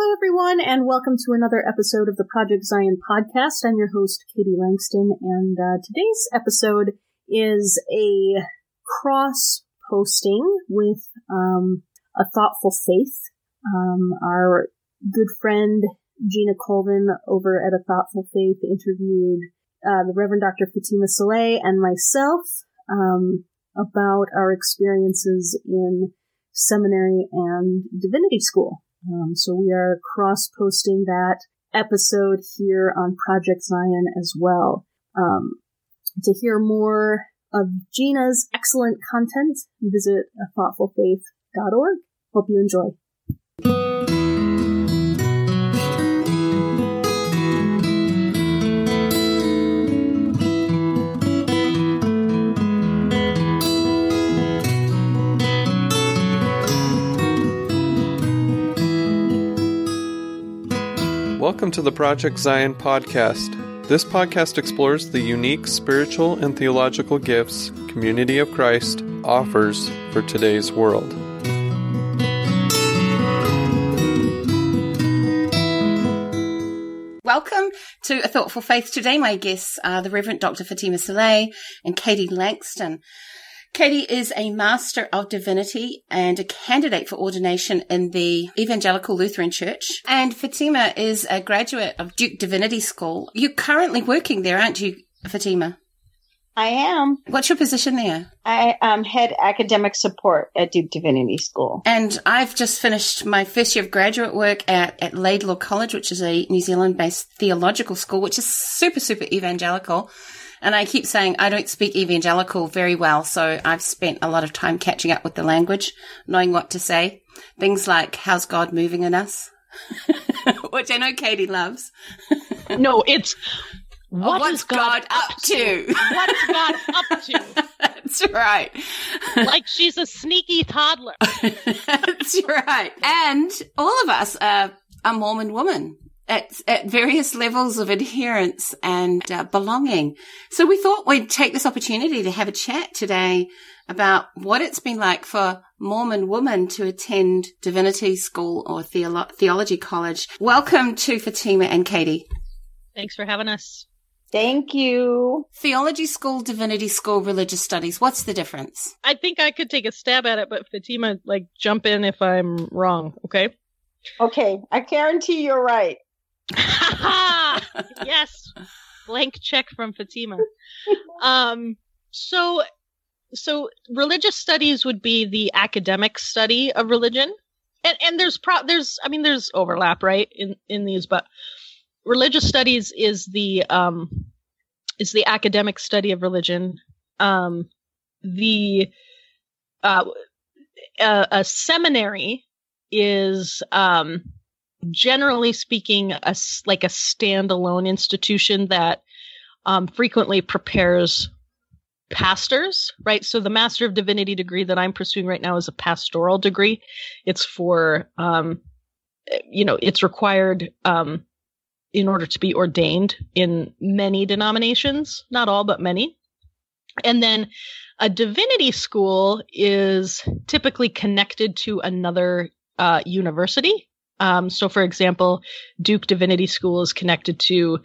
Hello, everyone, and welcome to another episode of the Project Zion podcast. I'm your host, Katie Langston, and uh, today's episode is a cross posting with um, a thoughtful faith. Um, our good friend Gina Colvin over at a thoughtful faith interviewed uh, the Reverend Dr. Fatima Saleh and myself um, about our experiences in seminary and divinity school. Um, so we are cross posting that episode here on Project Zion as well. Um, to hear more of Gina's excellent content, visit thoughtfulfaith.org. Hope you enjoy. Welcome to the Project Zion podcast. This podcast explores the unique spiritual and theological gifts Community of Christ offers for today's world. Welcome to A Thoughtful Faith. Today, my guests are the Reverend Dr. Fatima Saleh and Katie Langston. Katie is a Master of Divinity and a candidate for ordination in the Evangelical Lutheran Church. And Fatima is a graduate of Duke Divinity School. You're currently working there, aren't you, Fatima? I am. What's your position there? I um, head academic support at Duke Divinity School. And I've just finished my first year of graduate work at, at Laidlaw College, which is a New Zealand based theological school, which is super, super evangelical. And I keep saying I don't speak evangelical very well, so I've spent a lot of time catching up with the language, knowing what to say. Things like, how's God moving in us? Which I know Katie loves. no, it's what what's God, God, up to? to? What is God up to? That's right. like she's a sneaky toddler. That's right. And all of us are, are Mormon women at, at various levels of adherence and uh, belonging. So we thought we'd take this opportunity to have a chat today about what it's been like for Mormon women to attend divinity school or theolo- theology college. Welcome to Fatima and Katie. Thanks for having us. Thank you. Theology school, divinity school, religious studies. What's the difference? I think I could take a stab at it, but Fatima, like, jump in if I'm wrong, okay? Okay, I guarantee you're right. yes. Blank check from Fatima. Um, so, so religious studies would be the academic study of religion. And, and there's pro, there's, I mean, there's overlap, right? In, in these, but religious studies is the, um, is the academic study of religion. Um, the, uh, a, a seminary is, um, generally speaking, a, like a standalone institution that um, frequently prepares pastors, right? So the Master of Divinity degree that I'm pursuing right now is a pastoral degree. It's for, um, you know, it's required um, in order to be ordained in many denominations, not all, but many. And then a divinity school is typically connected to another uh, university. Um, so, for example, Duke Divinity School is connected to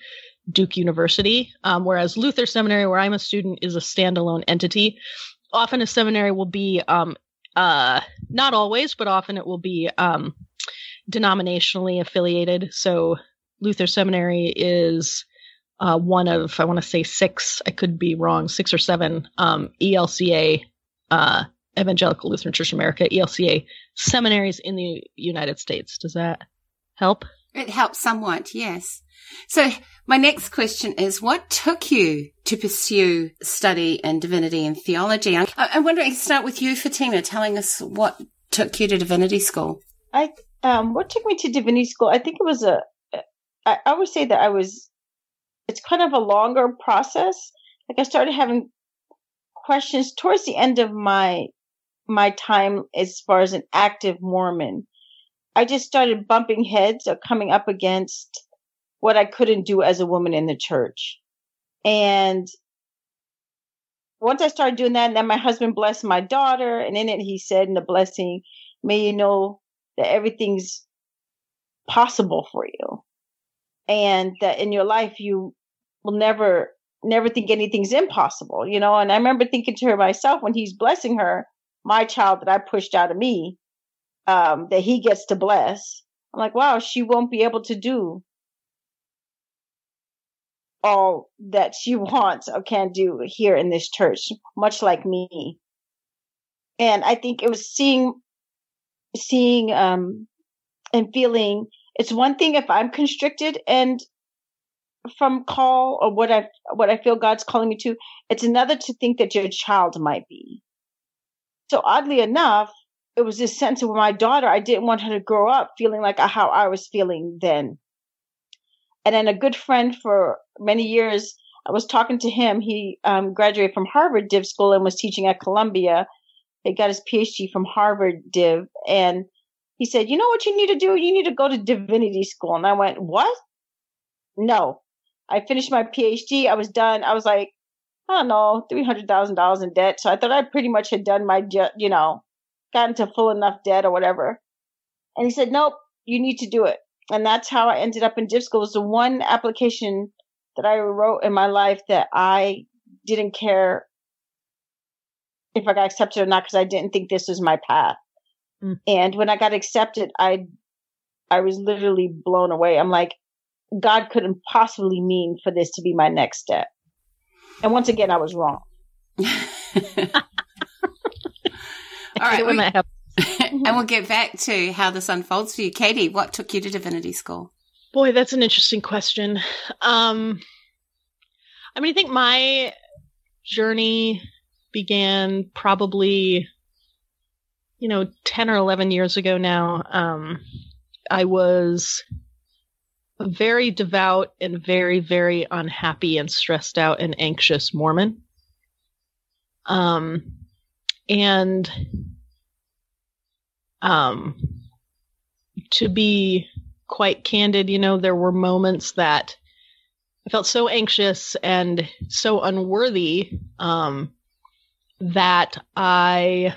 Duke University, um, whereas Luther Seminary, where I'm a student, is a standalone entity. Often a seminary will be, um, uh, not always, but often it will be um, denominationally affiliated. So, Luther Seminary is uh, one of, I want to say six, I could be wrong, six or seven um, ELCA uh, Evangelical Lutheran Church America, ELCA seminaries in the United States. Does that help? It helps somewhat, yes. So my next question is, what took you to pursue study in divinity and theology? I'm, I'm wondering, start with you, Fatima, telling us what took you to divinity school. I, um, what took me to divinity school? I think it was a, I, I would say that I was, it's kind of a longer process. Like I started having questions towards the end of my my time as far as an active Mormon. I just started bumping heads or coming up against what I couldn't do as a woman in the church. And once I started doing that, and then my husband blessed my daughter, and in it he said in the blessing, may you know that everything's possible for you. And that in your life, you will never, never think anything's impossible, you know? And I remember thinking to her myself when he's blessing her, my child that I pushed out of me, um, that he gets to bless. I'm like, wow, she won't be able to do all that she wants or can do here in this church, much like me. And I think it was seeing, seeing, um, and feeling it's one thing if I'm constricted and from call or what I, what I feel God's calling me to. It's another to think that your child might be. So oddly enough, it was this sense of my daughter, I didn't want her to grow up feeling like how I was feeling then. And then a good friend for many years, I was talking to him. He um, graduated from Harvard Div School and was teaching at Columbia. He got his PhD from Harvard Div. And he said, You know what you need to do? You need to go to divinity school. And I went, What? No. I finished my PhD. I was done. I was like, I don't know, $300,000 in debt. So I thought I pretty much had done my, you know, gotten to full enough debt or whatever. And he said, Nope, you need to do it and that's how I ended up in div school. It was the one application that I wrote in my life that I didn't care if I got accepted or not because I didn't think this was my path. Mm. And when I got accepted, I I was literally blown away. I'm like, God couldn't possibly mean for this to be my next step. And once again, I was wrong. All right. When that and we'll get back to how this unfolds for you. Katie, what took you to divinity school? Boy, that's an interesting question. Um, I mean, I think my journey began probably, you know, 10 or 11 years ago now. Um, I was a very devout and very, very unhappy and stressed out and anxious Mormon. Um, and um, to be quite candid, you know, there were moments that I felt so anxious and so unworthy um, that I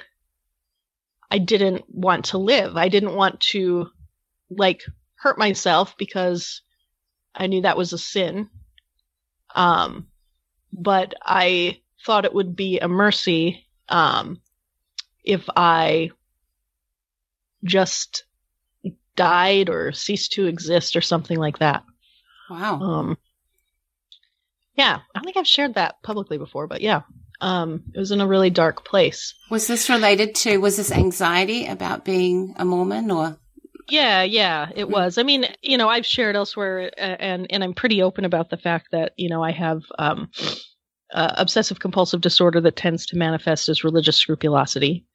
I didn't want to live. I didn't want to like hurt myself because I knew that was a sin. Um, but I thought it would be a mercy um, if I just died or ceased to exist or something like that. Wow. Um, yeah, I don't think I've shared that publicly before, but yeah, um, it was in a really dark place. Was this related to, was this anxiety about being a Mormon or? Yeah, yeah, it was. I mean, you know, I've shared elsewhere, uh, and and I'm pretty open about the fact that you know I have um, uh, obsessive compulsive disorder that tends to manifest as religious scrupulosity,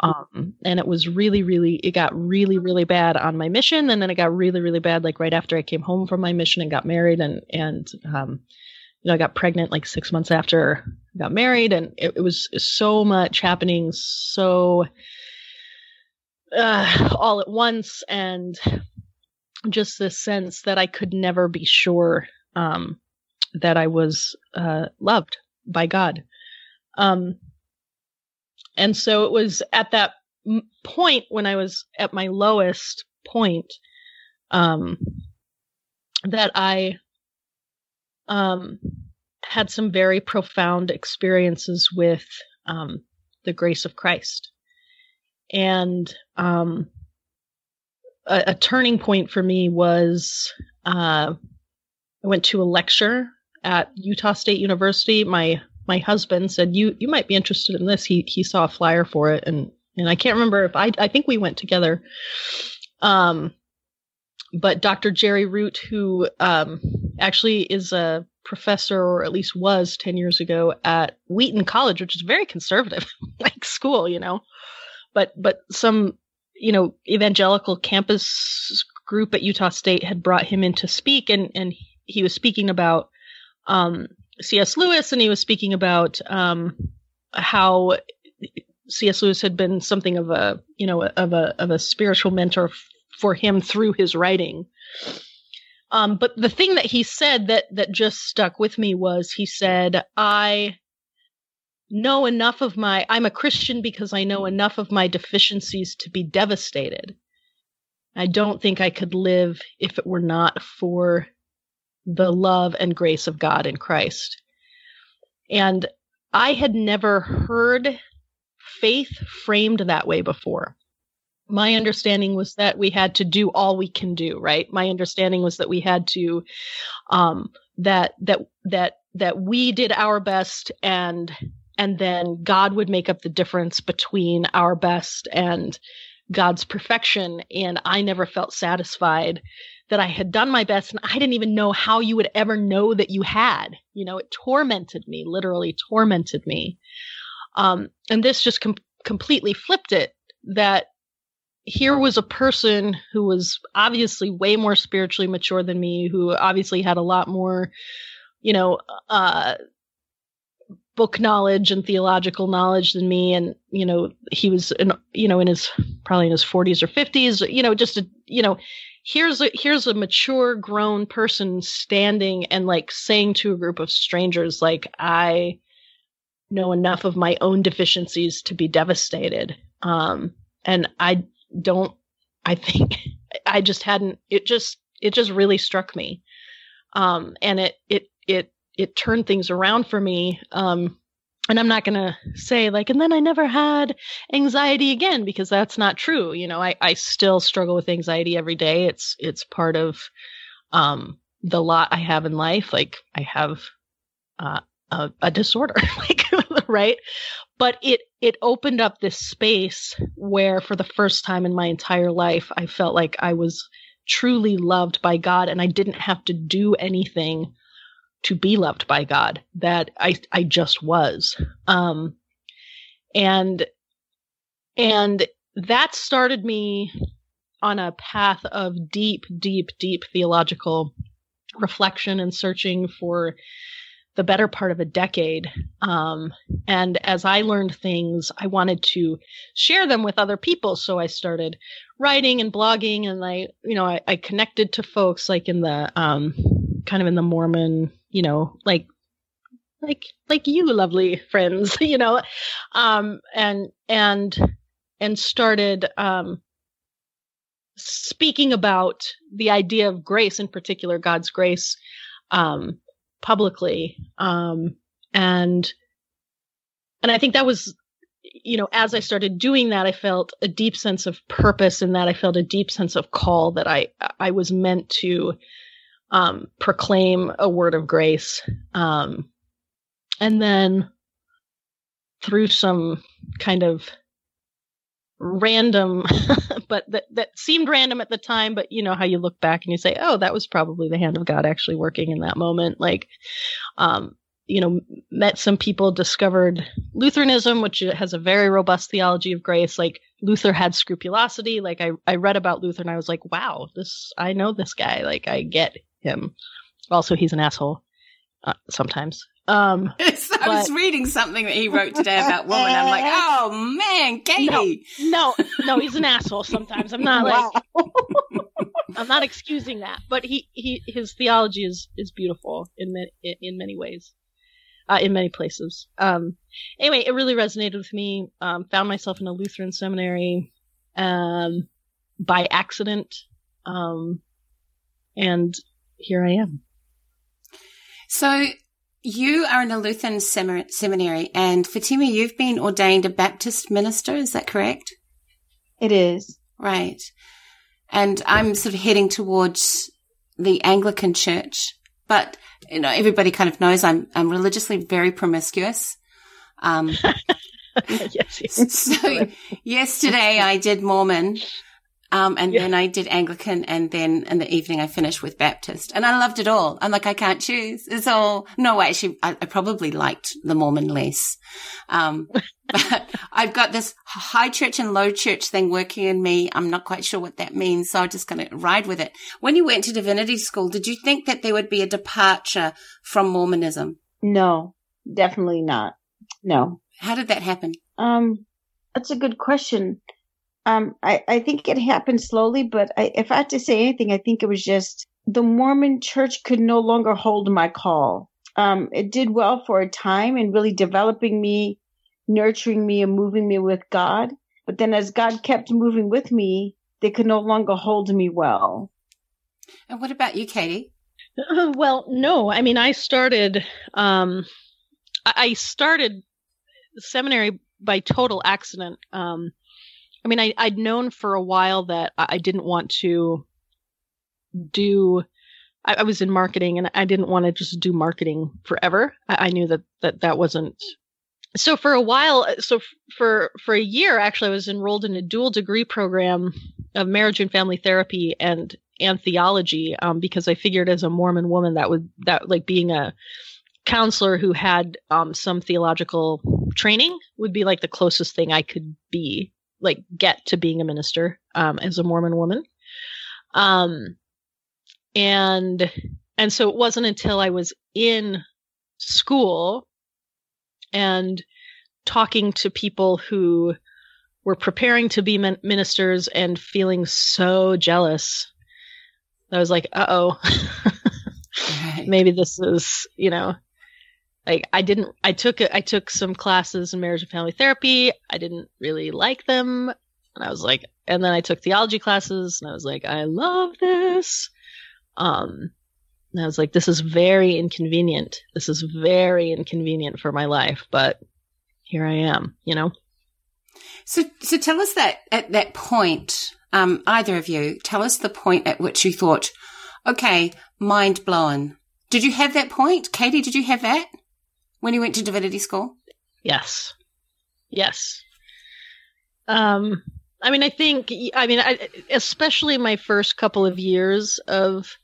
um, and it was really, really, it got really, really bad on my mission. And then it got really, really bad, like right after I came home from my mission and got married and, and, um, you know, I got pregnant like six months after I got married and it, it was so much happening so, uh, all at once. And just this sense that I could never be sure, um, that I was, uh, loved by God. Um, and so it was at that point when I was at my lowest point, um, that I, um, had some very profound experiences with, um, the grace of Christ. And, um, a, a turning point for me was, uh, I went to a lecture at Utah State University. My my husband said you you might be interested in this. He he saw a flyer for it and and I can't remember if I I think we went together. Um but Dr. Jerry Root who um actually is a professor or at least was 10 years ago at Wheaton College, which is very conservative like school, you know. But but some you know evangelical campus group at Utah State had brought him in to speak and and he was speaking about um C.S. Lewis, and he was speaking about um, how C.S. Lewis had been something of a you know of a of a spiritual mentor f- for him through his writing. Um, but the thing that he said that that just stuck with me was he said, "I know enough of my I'm a Christian because I know enough of my deficiencies to be devastated." I don't think I could live if it were not for the love and grace of God in Christ. And I had never heard faith framed that way before. My understanding was that we had to do all we can do, right? My understanding was that we had to, um, that, that, that, that we did our best and, and then God would make up the difference between our best and God's perfection. And I never felt satisfied that I had done my best and I didn't even know how you would ever know that you had. You know, it tormented me, literally tormented me. Um, and this just com- completely flipped it that here was a person who was obviously way more spiritually mature than me, who obviously had a lot more, you know, uh, book knowledge and theological knowledge than me. And you know he was in you know in his probably in his 40s or 50s you know just a you know here's a here's a mature grown person standing and like saying to a group of strangers like i know enough of my own deficiencies to be devastated. Um and i don't i think i just hadn't it just it just really struck me. Um and it it it it turned things around for me. Um, and I'm not going to say like, and then I never had anxiety again because that's not true. You know, I, I still struggle with anxiety every day. It's, it's part of, um, the lot I have in life. Like I have, uh, a, a disorder, like, right. But it, it opened up this space where for the first time in my entire life, I felt like I was truly loved by God and I didn't have to do anything to be loved by God that I I just was. Um and and that started me on a path of deep deep deep theological reflection and searching for the better part of a decade. Um, and as I learned things, I wanted to share them with other people. So I started writing and blogging and I, you know, I, I connected to folks like in the, um, kind of in the Mormon you know, like like like you lovely friends, you know, um, and and and started um, speaking about the idea of grace, in particular God's grace, um, publicly, um, and and I think that was you know, as I started doing that, I felt a deep sense of purpose in that. I felt a deep sense of call that I I was meant to um, proclaim a word of grace. Um, and then through some kind of random, but that, that seemed random at the time, but you know how you look back and you say, oh, that was probably the hand of God actually working in that moment. Like, um, you know, met some people, discovered Lutheranism, which has a very robust theology of grace. Like Luther had scrupulosity. Like I, I read about Luther and I was like, wow, this, I know this guy. Like I get him. Also, he's an asshole uh, sometimes. Um, so I was reading something that he wrote today about women. I'm like, oh man, Katie. No, no, no, he's an asshole sometimes. I'm not like, I'm not excusing that, but he, he, his theology is, is beautiful in many, in many ways. Uh, in many places. Um, anyway, it really resonated with me. Um, found myself in a Lutheran seminary, um, by accident. Um, and here I am. So you are in a Lutheran seminary, and Fatima, you've been ordained a Baptist minister. Is that correct? It is. Right. And I'm sort of heading towards the Anglican church, but you know, everybody kind of knows I'm, I'm religiously very promiscuous. Um, yes, yes. So yesterday I did Mormon um, and yeah. then I did Anglican and then in the evening I finished with Baptist and I loved it all. I'm like, I can't choose. It's all, no, actually, I, I probably liked the Mormon less. Um, but I've got this high church and low church thing working in me. I'm not quite sure what that means. So I'm just going to ride with it. When you went to divinity school, did you think that there would be a departure from Mormonism? No, definitely not. No. How did that happen? Um, that's a good question. Um, I, I think it happened slowly, but I, if I had to say anything, I think it was just the Mormon church could no longer hold my call. Um, it did well for a time in really developing me, nurturing me and moving me with God. But then as God kept moving with me, they could no longer hold me well. And what about you, Katie? well, no. I mean, I started. Um, I started seminary by total accident. Um, I mean, I, I'd known for a while that I didn't want to do. I, I was in marketing, and I didn't want to just do marketing forever. I, I knew that that that wasn't. So for a while, so for for a year, actually, I was enrolled in a dual degree program of marriage and family therapy and and theology um, because I figured as a Mormon woman that would that like being a counselor who had um, some theological training would be like the closest thing I could be like get to being a minister um, as a Mormon woman. Um, and and so it wasn't until I was in school and talking to people who were preparing to be ministers and feeling so jealous I was like, uh oh, maybe this is, you know, like I didn't, I took, I took some classes in marriage and family therapy. I didn't really like them. And I was like, and then I took theology classes and I was like, I love this. Um, and I was like, this is very inconvenient. This is very inconvenient for my life, but here I am, you know? So, so tell us that at that point, um, either of you, tell us the point at which you thought, okay, mind blown. Did you have that point? Katie, did you have that when you went to divinity school? Yes. Yes. Um, I mean, I think, I mean, I, especially my first couple of years of,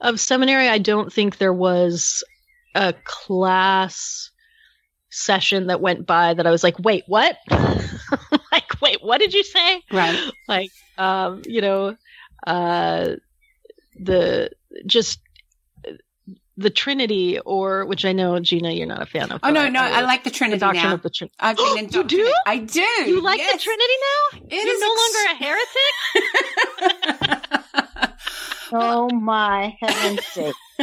of seminary, I don't think there was a class session that went by that I was like, wait, what? like, wait, what did you say? Right. Like, um, you know, uh, the just the Trinity, or which I know Gina, you're not a fan of. Oh no, no, I like the Trinity the doctrine now. Of the Trinity. I've been in. you do? I do. You like yes. the Trinity now? It you're no ex- longer a heretic. oh my heaven's sake!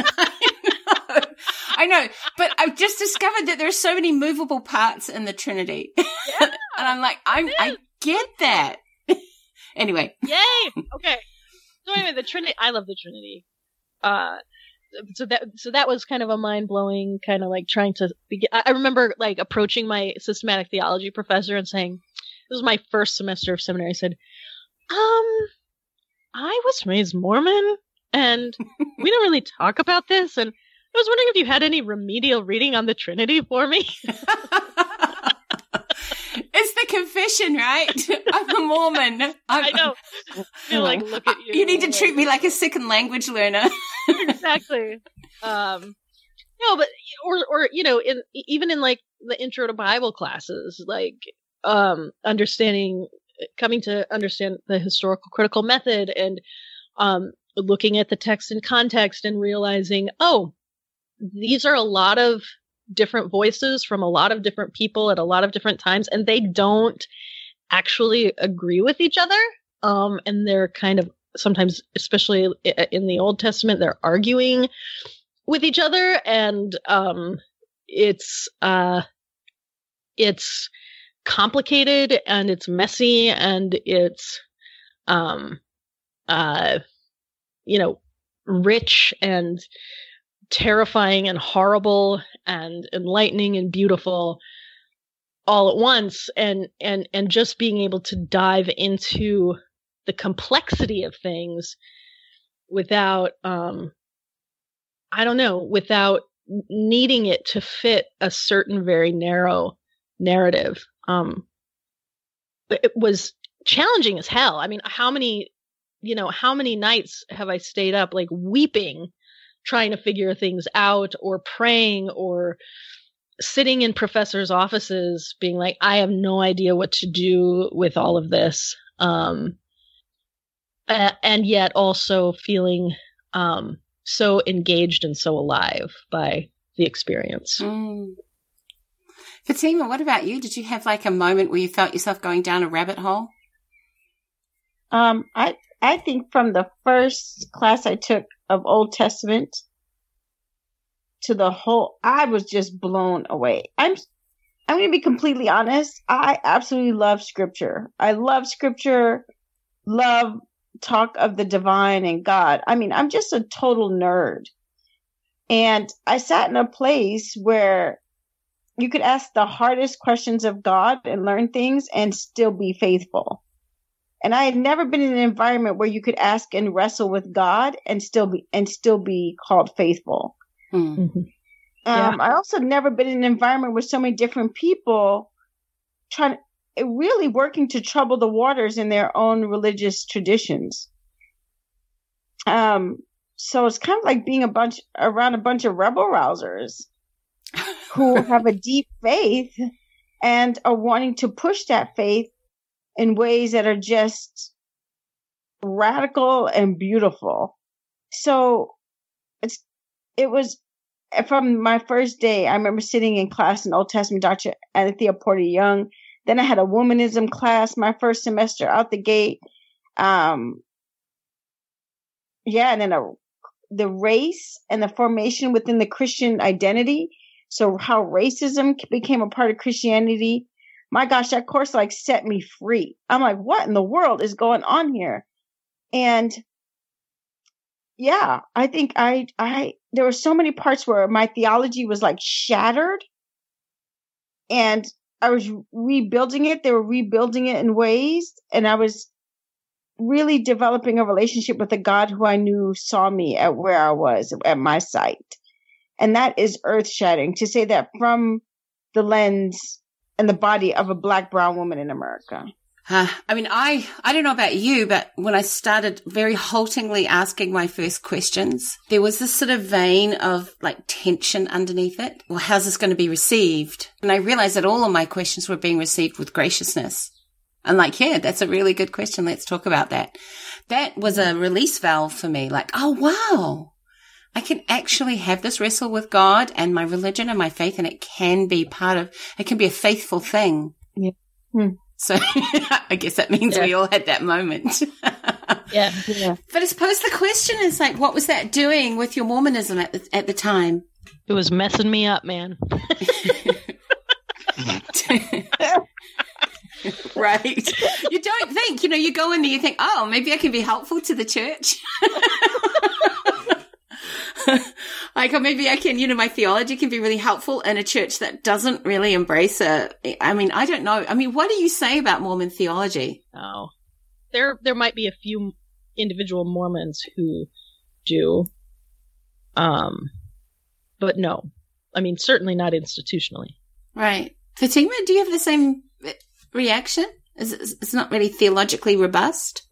I know, but I've just discovered that there are so many movable parts in the Trinity, yeah, and I'm like, I'm, I get that. anyway, yay! Okay, so anyway, the Trinity. I love the Trinity. Uh, so that so that was kind of a mind blowing kind of like trying to. Be, I remember like approaching my systematic theology professor and saying, "This was my first semester of seminary." I said, "Um, I was raised Mormon." And we don't really talk about this, and I was wondering if you had any remedial reading on the Trinity for me. it's the confession, right? I'm a Mormon. I'm, i know. I like, look at you. You need to treat me like a second language learner. exactly. Um, no, but or or you know, in even in like the intro to Bible classes, like um, understanding, coming to understand the historical critical method, and um, looking at the text in context and realizing, oh, these are a lot of different voices from a lot of different people at a lot of different times, and they don't actually agree with each other. Um, and they're kind of sometimes, especially in the Old Testament, they're arguing with each other, and um, it's uh, it's complicated and it's messy and it's um, uh, you know rich and terrifying and horrible and enlightening and beautiful all at once. And and and just being able to dive into the complexity of things without um i don't know without needing it to fit a certain very narrow narrative um it was challenging as hell i mean how many you know how many nights have i stayed up like weeping trying to figure things out or praying or sitting in professors' offices being like, I have no idea what to do with all of this. Um, uh, and yet also feeling um, so engaged and so alive by the experience. Mm. Fatima, what about you? Did you have like a moment where you felt yourself going down a rabbit hole? Um, I I think from the first class I took of Old Testament to the whole, I was just blown away. I'm, I'm going to be completely honest. I absolutely love scripture. I love scripture. love talk of the divine and God. I mean, I'm just a total nerd. And I sat in a place where you could ask the hardest questions of God and learn things and still be faithful. And I had never been in an environment where you could ask and wrestle with God and still be and still be called faithful. Mm. Mm-hmm. Um, I also never been in an environment with so many different people trying really working to trouble the waters in their own religious traditions. Um, so it's kind of like being a bunch around a bunch of rebel rousers who have a deep faith and are wanting to push that faith in ways that are just radical and beautiful. So it's, it was from my first day. I remember sitting in class in Old Testament Dr. Anathea Portier-Young. Then I had a womanism class my first semester out the gate. Um, yeah, and then a, the race and the formation within the Christian identity. So how racism became a part of Christianity. My gosh, that course like set me free. I'm like, what in the world is going on here? And yeah, I think I, I, there were so many parts where my theology was like shattered and I was rebuilding it. They were rebuilding it in ways and I was really developing a relationship with a God who I knew saw me at where I was at my site. And that is earth shattering to say that from the lens and the body of a black brown woman in America. Uh, I mean, I, I don't know about you, but when I started very haltingly asking my first questions, there was this sort of vein of like tension underneath it. Well, how's this going to be received? And I realized that all of my questions were being received with graciousness. And like, yeah, that's a really good question. Let's talk about that. That was a release valve for me. Like, oh, wow. I can actually have this wrestle with God and my religion and my faith, and it can be part of, it can be a faithful thing. Yeah. Hmm. So I guess that means Yeah. we all had that moment. Yeah. Yeah. But I suppose the question is like, what was that doing with your Mormonism at the, at the time? It was messing me up, man. right. You don't think, you know, you go in there, you think, oh, maybe I can be helpful to the church. like, or maybe I can, you know, my theology can be really helpful in a church that doesn't really embrace it. I mean, I don't know. I mean, what do you say about Mormon theology? Oh, there there might be a few individual Mormons who do, um, but no, I mean certainly not institutionally. Right. Fatima, do you have the same reaction? Is it, it's not really theologically robust?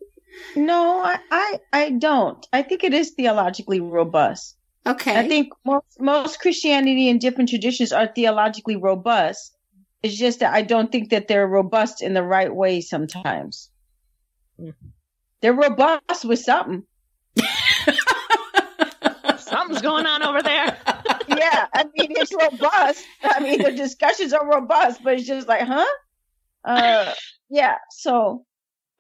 No, I, I, I don't. I think it is theologically robust. Okay. I think most, most Christianity and different traditions are theologically robust. It's just that I don't think that they're robust in the right way sometimes. Mhm. They're robust with something. Something's going on over there. yeah, I mean it's robust. I mean the discussions are robust, but it's just like, huh? Uh, yeah. So,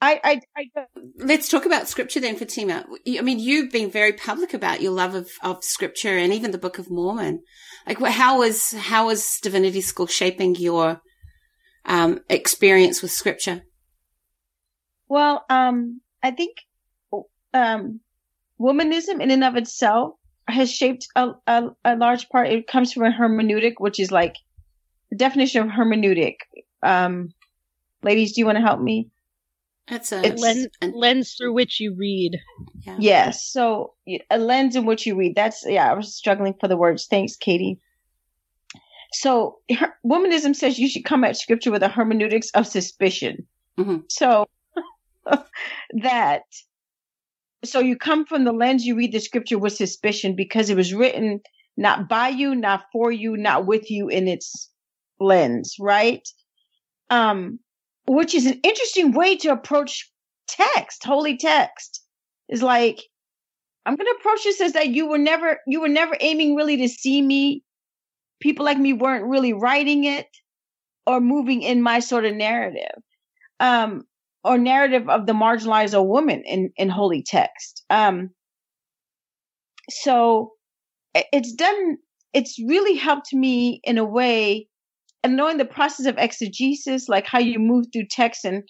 I, I, I Let's talk about scripture then, Fatima. I mean, you've been very public about your love of, of scripture and even the Book of Mormon. Like, how was how was Divinity School shaping your um, experience with scripture? well, um, I think, um, womanism in and of itself has shaped a, a, a large part. It comes from a hermeneutic, which is like the definition of hermeneutic. Um, ladies, do you want to help me? That's a It's- lens, an- lens through which you read. yeah. Yes. So a lens in which you read. That's yeah. I was struggling for the words. Thanks, Katie. So her, womanism says you should come at scripture with a hermeneutics of suspicion. Mhm. So that so you come from the lens you read the scripture with suspicion because it was written not by you, not for you, not with you in its lens, right? Um, which is an interesting way to approach text, holy text. Is like, I'm gonna approach this as that you were never you were never aiming really to see me. People like me weren't really writing it or moving in my sort of narrative. Um, or narrative of the marginalized woman in, in holy text. Um, so it's done, it's really helped me in a way and knowing the process of exegesis, like how you move through text and,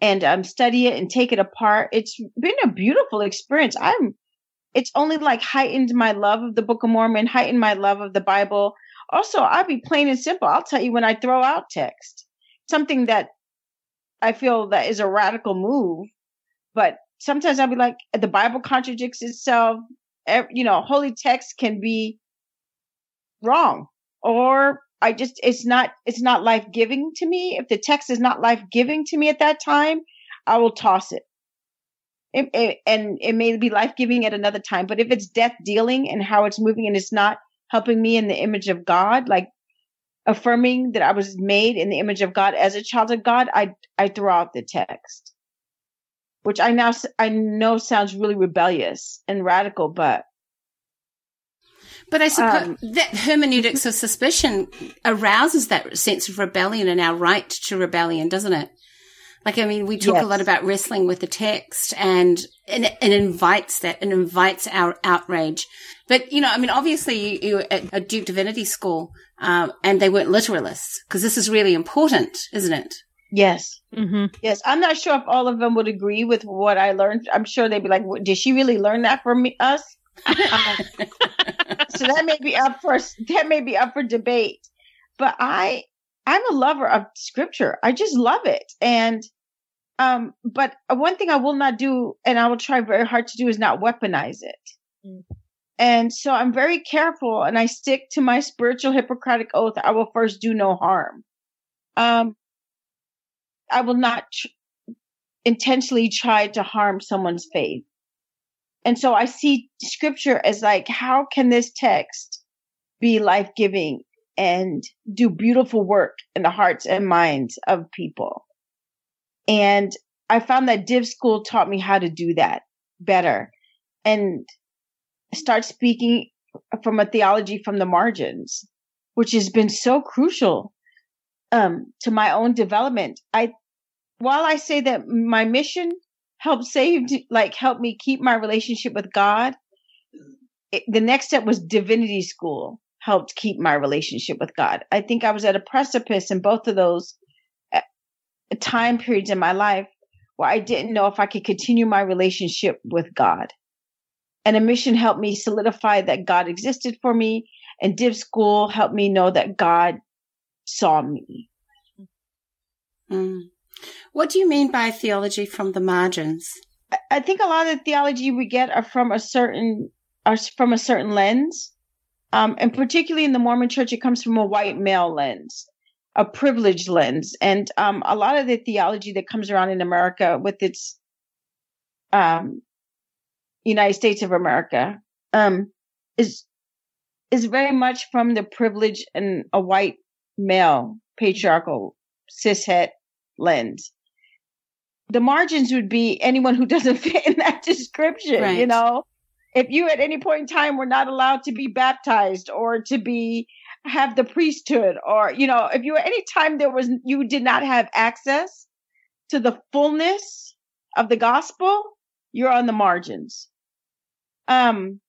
and um, study it and take it apart. It's been a beautiful experience. I'm, it's only like heightened my love of the Book of Mormon, heightened my love of the Bible. Also, I'll be plain and simple. I'll tell you when I throw out text, something that I feel that is a radical move, but sometimes I'll be like, the Bible contradicts itself. You know, holy text can be wrong or I just it's not it's not life giving to me. If the text is not life giving to me at that time, I will toss it. It, it, and it may be life giving at another time. But if it's death dealing and how it's moving and it's not helping me in the image of God, like affirming that I was made in the image of God as a child of God, I I throw out the text, which I now I know sounds really rebellious and radical, but but I suppose um, that hermeneutics of suspicion arouses that sense of rebellion and our right to rebellion, doesn't it? Like, I mean, we talk yes. a lot about wrestling with the text and, and it invites that, and invites our outrage. But, you know, I mean, obviously you, you were at a Duke Divinity School, um, and they weren't literalists because this is really important, isn't it? Yes. Mm-hmm. Yes. I'm not sure if all of them would agree with what I learned. I'm sure they'd be like, did she really learn that from me, us? Um, so that may be up for that may be up for debate. But I I'm a lover of scripture. I just love it. And um, but one thing I will not do, and I will try very hard to do, is not weaponize it. Mm. And so I'm very careful, and I stick to my spiritual Hippocratic oath. I will first do no harm. Um, I will not tr- intentionally try to harm someone's faith. And so I see scripture as like, how can this text be life giving and do beautiful work in the hearts and minds of people? And I found that Div School taught me how to do that better and start speaking from a theology from the margins, which has been so crucial um, to my own development. I, while I say that my mission helped save, like help me keep my relationship with God. It, the next step was divinity school helped keep my relationship with God. I think I was at a precipice in both of those uh, time periods in my life where I didn't know if I could continue my relationship with God. And a mission helped me solidify that God existed for me, and Div School helped me know that God saw me. Mm. What do you mean by theology from the margins? I think a lot of the theology we get are from a certain are from a certain lens, um, and particularly in the Mormon Church, it comes from a white male lens, a privileged lens, and um, a lot of the theology that comes around in America with its um, United States of America um, is is very much from the privilege and a white male patriarchal cishet lens the margins would be anyone who doesn't fit in that description, right. you know? If you at any point in time were not allowed to be baptized or to be have the priesthood or you know, if you at any time there was you did not have access to the fullness of the gospel, you're on the margins. Um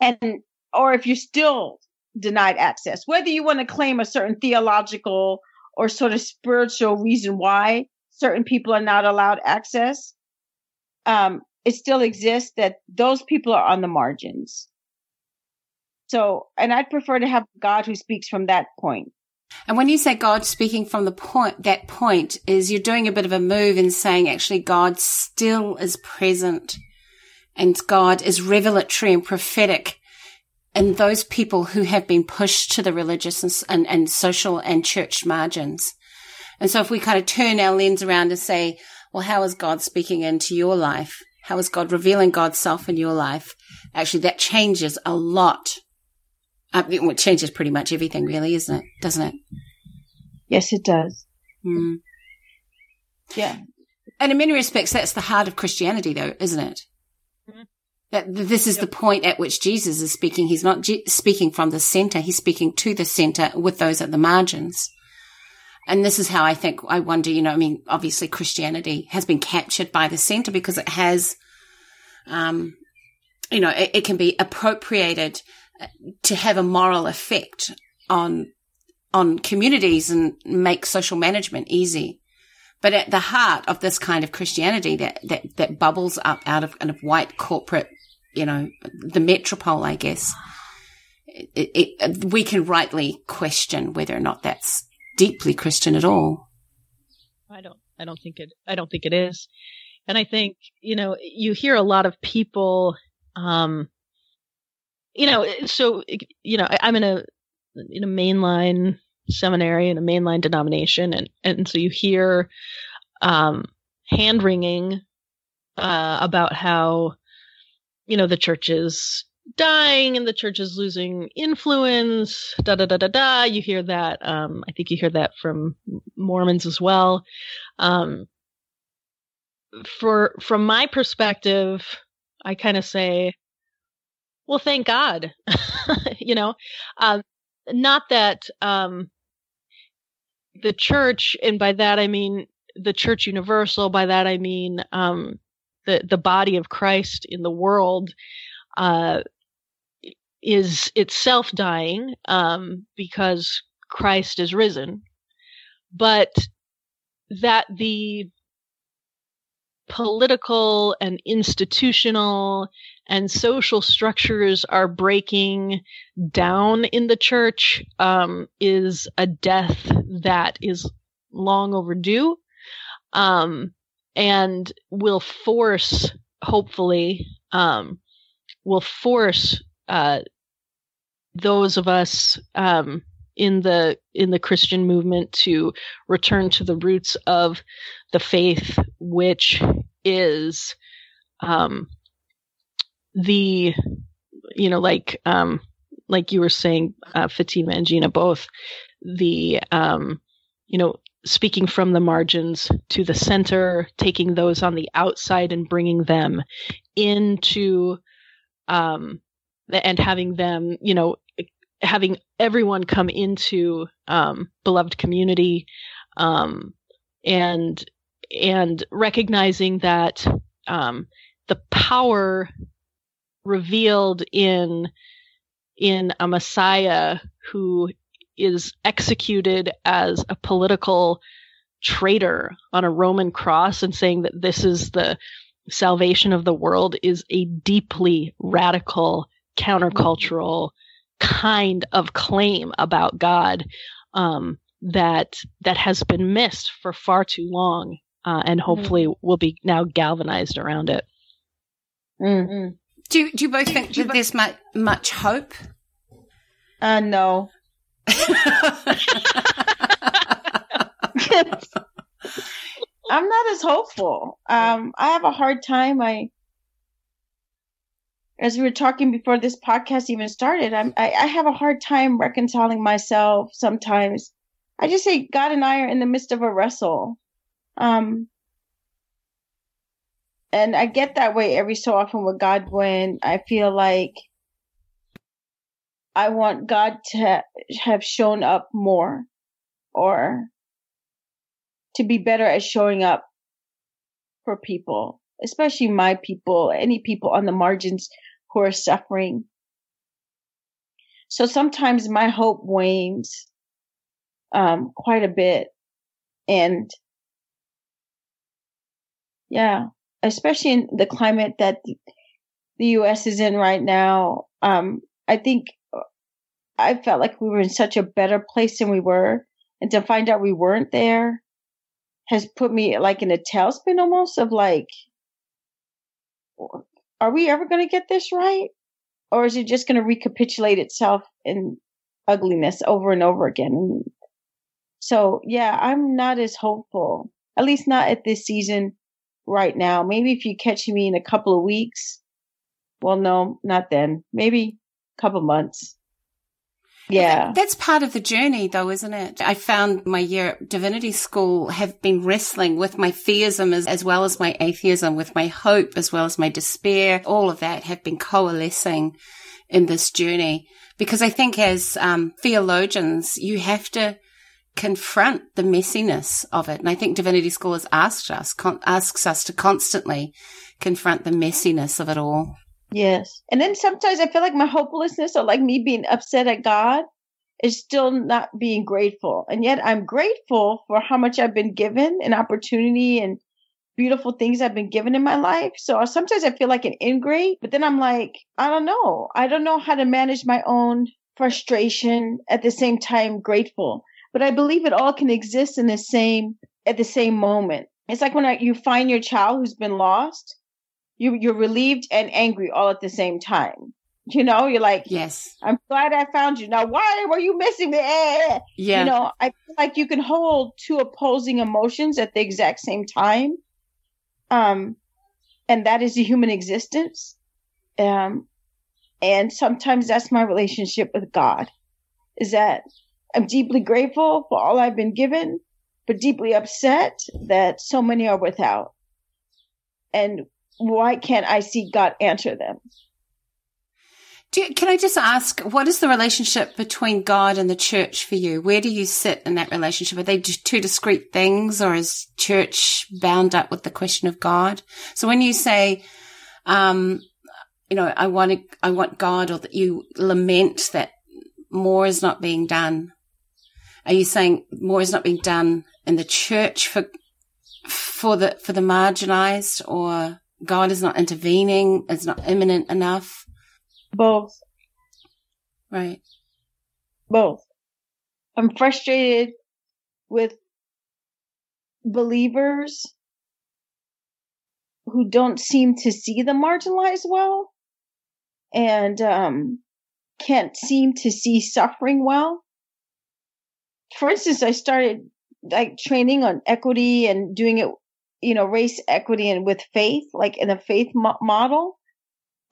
and or if you're still denied access, whether you want to claim a certain theological or sort of spiritual reason why certain people are not allowed access, um, it still exists that those people are on the margins. So, and I'd prefer to have God who speaks from that point. And when you say God speaking from the point, that point is you're doing a bit of a move in saying actually God still is present and God is revelatory and prophetic and those people who have been pushed to the religious and, and, social and church margins. And so if we kind of turn our lens around and say, well, how is God speaking into your life? How is God revealing God's self in your life? Actually, that changes a lot. Uh, it changes pretty much everything, really, isn't it? Doesn't it? Yes, it does. Mm. Yeah. And in many respects, that's the heart of Christianity, though, isn't it? This is yep. the point at which Jesus is speaking. He's not speaking from the center. He's speaking to the center with those at the margins. And this is how I think, I wonder, you know, I mean, obviously Christianity has been captured by the center because it has, um, you know, it, it can be appropriated uh, to have a moral effect on, on communities and make social management easy. But at the heart of this kind of Christianity that, that, that bubbles up out of kind of white corporate, you know, the metropole, I guess, it, it, we can rightly question whether or not that's deeply Christian at all. I don't, I don't think it, I don't think it is. And I think, you know, you hear a lot of people, um, you know, so, you know, I, I'm in a, in a mainline seminary in a mainline denomination. And, and so you hear, um, hand wringing, uh, about how, you know, the church is dying and the church is losing influence, da da da da da. You hear that. Um, I think you hear that from Mormons as well. Um, for from my perspective, I kind of say, well, thank God, you know, uh, not that um, the church, and by that I mean the church universal. By that I mean um, the the body of Christ in the world. Uh, is itself dying um, because Christ is risen, but that the political and institutional and social structures are breaking down in the church um, is a death that is long overdue um, and will force, hopefully, um, will force uh, those of us um, in the in the Christian movement to return to the roots of the faith, which is um, the you know like um, like you were saying, uh, Fatima and Gina both the um, you know speaking from the margins to the center, taking those on the outside and bringing them into um, and having them, you know, having everyone come into um, beloved community, um, and and recognizing that um, the power revealed in in a Messiah who is executed as a political traitor on a Roman cross and saying that this is the salvation of the world is a deeply radical countercultural kind of claim about God um, that that has been missed for far too long, uh, and hopefully mm-hmm. will be now galvanized around it. Mm-hmm. Do you, do you both think that there's much, much hope? Uh, no. I'm not as hopeful. Um, I have a hard time. I as we were talking before this podcast even started, I'm, I, I have a hard time reconciling myself sometimes. I just say God and I are in the midst of a wrestle. Um, and I get that way every so often with God when I feel like I want God to have shown up more or to be better at showing up for people, especially my people, any people on the margins who are suffering. So sometimes my hope wanes um, quite a bit. And yeah, especially in the climate that the US is in right now, um, I think uh, I felt like we were in such a better place than we were. And to find out we weren't there has put me like in a tailspin almost of like, are we ever going to get this right? Or is it just going to recapitulate itself in ugliness over and over again? So yeah, I'm not as hopeful, at least not at this season right now. Maybe if you catch me in a couple of weeks. Well, no, not then. Maybe couple months. Yeah. That's part of the journey though, isn't it? I found my year at divinity school have been wrestling with my theism as, as well as my atheism, with my hope as well as my despair. All of that have been coalescing in this journey because I think as um, theologians, you have to confront the messiness of it. And I think divinity school has asked us, con- asks us to constantly confront the messiness of it all. Yes. And then sometimes I feel like my hopelessness or like me being upset at God is still not being grateful. And yet I'm grateful for how much I've been given an opportunity and beautiful things I've been given in my life. So uh, sometimes I feel like an ingrate, but then I'm like, I don't know. I don't know how to manage my own frustration at the same time grateful. But I believe it all can exist in the same at the same moment. It's like when I, you find your child who's been lost, you you're relieved and angry all at the same time. You know, you're like, yes, I'm glad I found you. Now, why were you missing me? Yeah. You know, I feel like you can hold two opposing emotions at the exact same time. Um, and that is the human existence. Um, and sometimes that's my relationship with God is that I'm deeply grateful for all I've been given, but deeply upset that so many are without. And why can't I see God answer them? You, can I just ask, what is the relationship between God and the church for you? Where do you sit in that relationship? Are they two discrete things or is church bound up with the question of God? So when you say, um, you know, I want to, I want God or that you lament that more is not being done. Are you saying more is not being done in the church for, for the, for the marginalized or God is not intervening, it's not imminent enough? Both. Right. Both. I'm frustrated with believers who don't seem to see the marginalized well and um, can't seem to see suffering well. For instance, I started like training on equity and doing it, you know, race equity and with faith, like in a faith mo- model.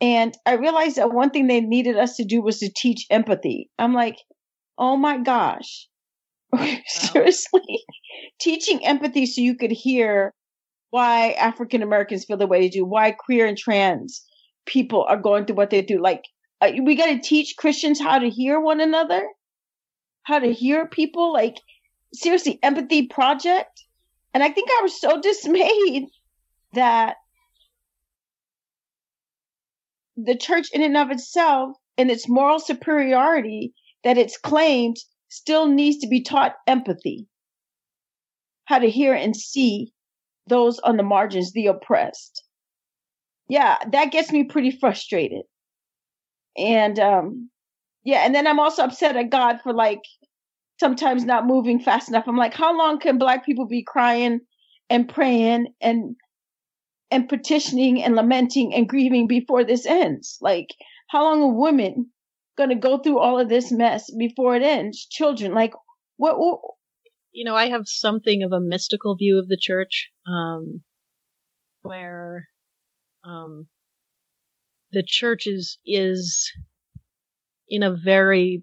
And I realized that one thing they needed us to do was to teach empathy. I'm like, oh my gosh. Seriously? Teaching empathy so you could hear why African Americans feel the way they do, why queer and trans people are going through what they do. Like, uh, we got to teach Christians how to hear one another, how to hear people. Like, seriously, empathy project. And I think I was so dismayed that the church in and of itself and its moral superiority that it's claimed still needs to be taught empathy, how to hear and see those on the margins, the oppressed. Yeah, that gets me pretty frustrated. And um yeah, and then I'm also upset at God for like sometimes not moving fast enough. I'm like, how long can black people be crying and praying and and petitioning and lamenting and grieving before this ends? Like, how long are women going to go through all of this mess before it ends? Children, like, what, what? You know, I have something of a mystical view of the church, um, where, um, the church is, is in a very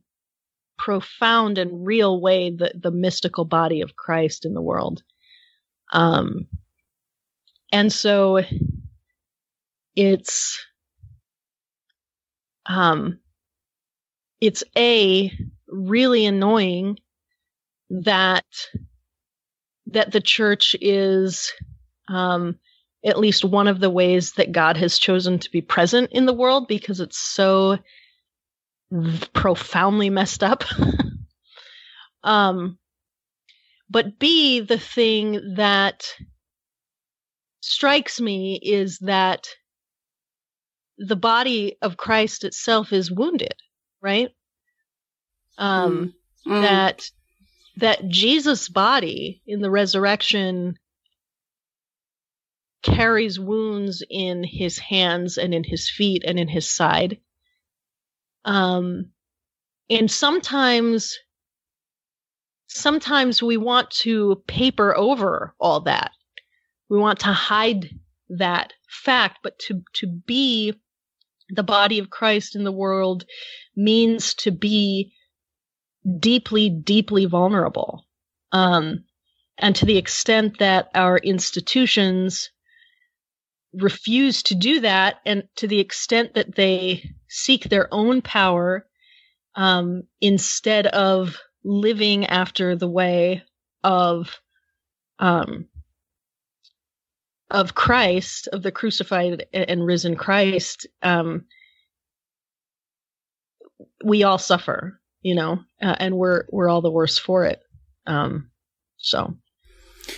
profound and real way the, the mystical body of Christ in the world. Um, and so it's um it's a really annoying that that the church is um at least one of the ways that God has chosen to be present in the world because it's so profoundly messed up. um but B the thing that strikes me is that the body of Christ itself is wounded, right? Um, mm. that that Jesus' body in the resurrection carries wounds in his hands and in his feet and in his side. Um, and sometimes, sometimes we want to paper over all that we want to hide that fact, but to, to be the body of Christ in the world means to be deeply, deeply vulnerable. Um, and to the extent that our institutions refuse to do that, and to the extent that they seek their own power um, instead of living after the way of um, of Christ, of the crucified and risen Christ, um, we all suffer. you know, uh, and we're we're all the worse for it. Um, so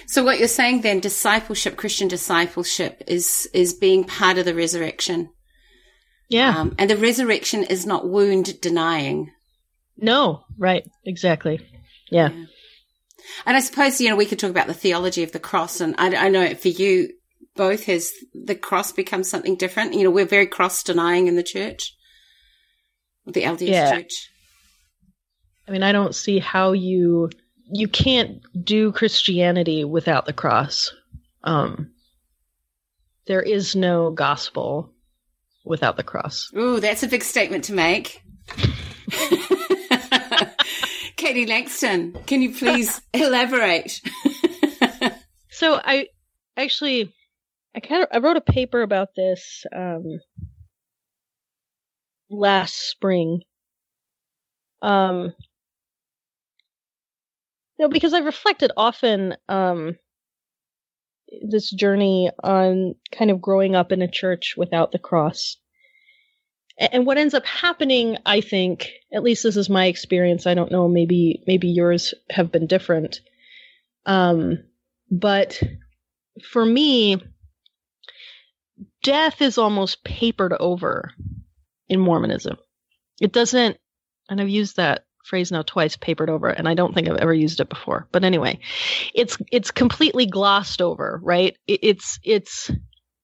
So what you're saying then, discipleship, Christian discipleship is, is being part of the resurrection. Yeah, Um, and the resurrection is not wound denying. no, right, exactly, yeah. And I suppose, you know, we could talk about the theology of the cross. And I, I know for you both has the cross become something different. You know, we're very cross denying in the church, the LDS Yeah. church. I mean, I don't see how you you can't do Christianity without the cross. Um, there is no gospel without the cross. Ooh, that's a big statement to make. Katie Langston, can you please elaborate? So I actually I kind of I wrote a paper about this um, last spring. Um, no, because I reflected often um, this journey on kind of growing up in a church without the cross. And what ends up happening, I think, at least this is my experience. I don't know, maybe maybe yours have been different. Um, but for me, death is almost papered over in Mormonism. It doesn't, and I've used that phrase now twice, papered over, and I don't think I've ever used it before. But anyway, it's it's completely glossed over, right? It, it's it's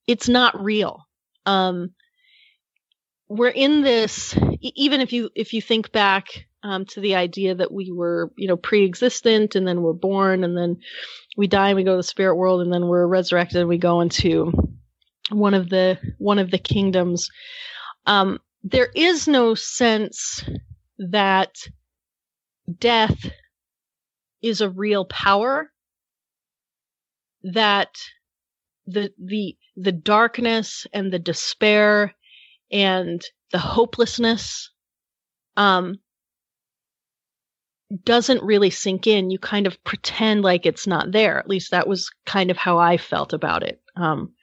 it's not real. Um, we're in this, even if you if you think back um, to the idea that we were, you know, pre-existent, and then we're born, and then we die and we go to the spirit world and then we're resurrected and we go into one of the one of the kingdoms um there is no sense that death is a real power that the the the darkness and the despair and the hopelessness um doesn't really sink in. You kind of pretend like it's not there. At least that was kind of how I felt about it. Um,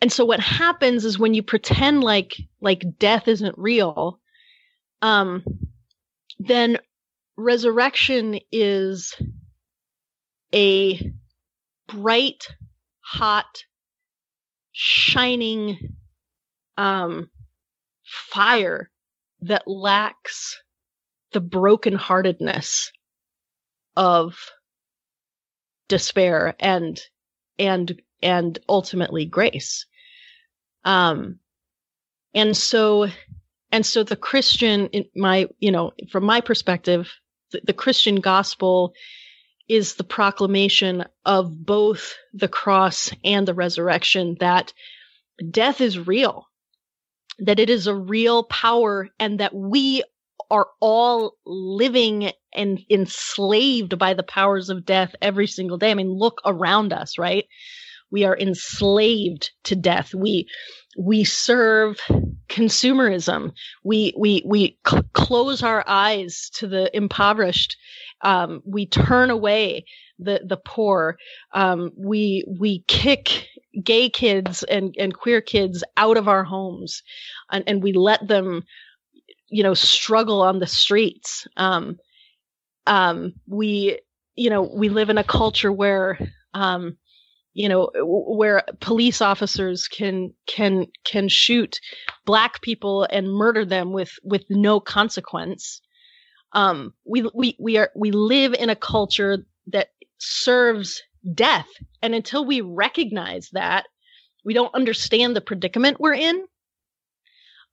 and so what happens is when you pretend like like death isn't real, um, then resurrection is a bright, hot, shining um, fire that lacks the brokenheartedness of despair and and and ultimately grace. Um and so and so the christian in my you know from my perspective the, christian gospel is the proclamation of both the cross and the resurrection that death is real that it is a real power and that we are all living and enslaved by the powers of death every single day. I mean, look around us, right? We are enslaved to death. We we serve consumerism. We we we cl- close our eyes to the impoverished. Um, we turn away the the poor. Um, we we kick gay kids and and queer kids out of our homes, and, and we let them you know struggle on the streets um um we you know we live in a culture where um you know where police officers can can can shoot black people and murder them with with no consequence. Um we we we are we live in a culture that serves death. And until we recognize that we don't understand the predicament we're in.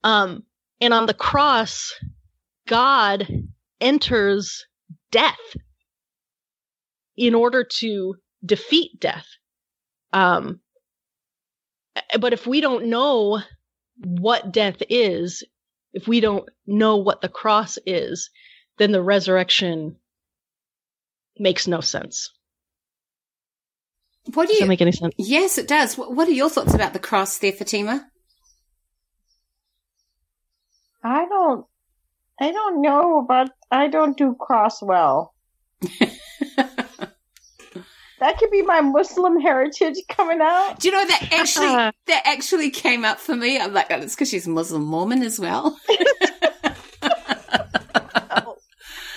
Um and on the cross, God enters death in order to defeat death. Um, but if we don't know what death is, if we don't know what the cross is, then the resurrection makes no sense. What do Does you? that make any sense? yes, it does. What, what are your thoughts about the cross there, Fatima? I don't. I don't know, but I don't do cross well. That could be my Muslim heritage coming out. Do you know that actually that actually came up for me? I'm like, oh, it's because she's Muslim Mormon as well.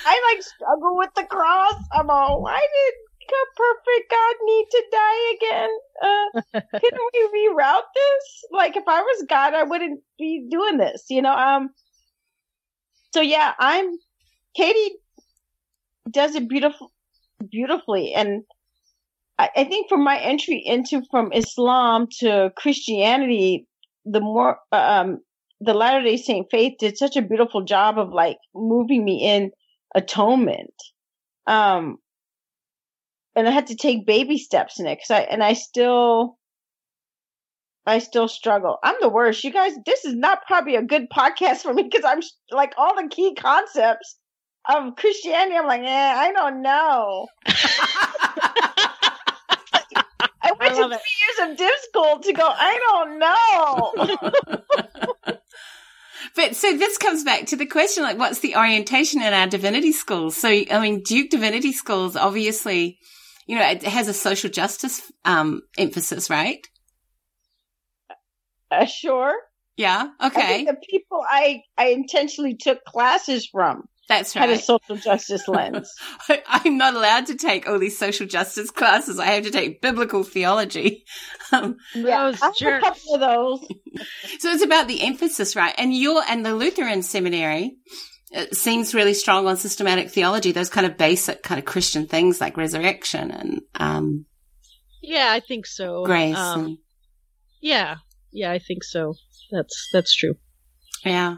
I like struggle with the cross. I'm all, why did a perfect God need to die again? Uh, can we reroute this? Like, if I was God, I wouldn't be doing this, you know? Um, so yeah, I'm, Katie does it beautiful, beautifully. And I, I think for my entry into from Islam to Christianity, the more, um, the Latter day Saint faith did such a beautiful job of like moving me in atonement. Um, and I had to take baby steps in it because I and I still I still struggle. I'm the worst. You guys, this is not probably a good podcast for me because I'm like all the key concepts of Christianity. I'm like, eh, I don't know. I took three years of div school to go. I don't know. But so this comes back to the question, like, what's the orientation in our divinity schools? So, I mean, Duke Divinity Schools, obviously, you know, it has a social justice, um, emphasis, right? Uh, sure. Yeah. Okay. the people I, I intentionally took classes from. That's right. Had a social justice lens. I'm not allowed to take all these social justice classes. I have to take biblical theology. Um, yeah, those a couple of those. so it's about the emphasis, right? And your and the Lutheran seminary seems really strong on systematic theology. Those kind of basic kind of Christian things like resurrection and um, yeah, I think so. Grace. Um, and, yeah, yeah, I think so. That's that's true. Yeah.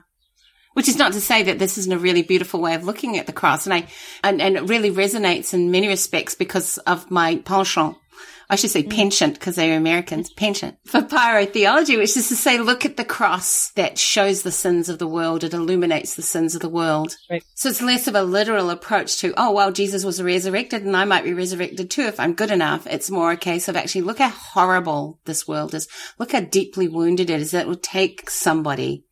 Which is not to say that this isn't a really beautiful way of looking at the cross. And I, and, and it really resonates in many respects because of my penchant I should say mm. penchant because they're Americans, penchant for pyrotheology, which is to say, look at the cross that shows the sins of the world. It illuminates the sins of the world. Right. So it's less of a literal approach to, oh, well, Jesus was resurrected and I might be resurrected too if I'm good enough. It's more a case of actually look how horrible this world is. Look how deeply wounded it is. That it will take somebody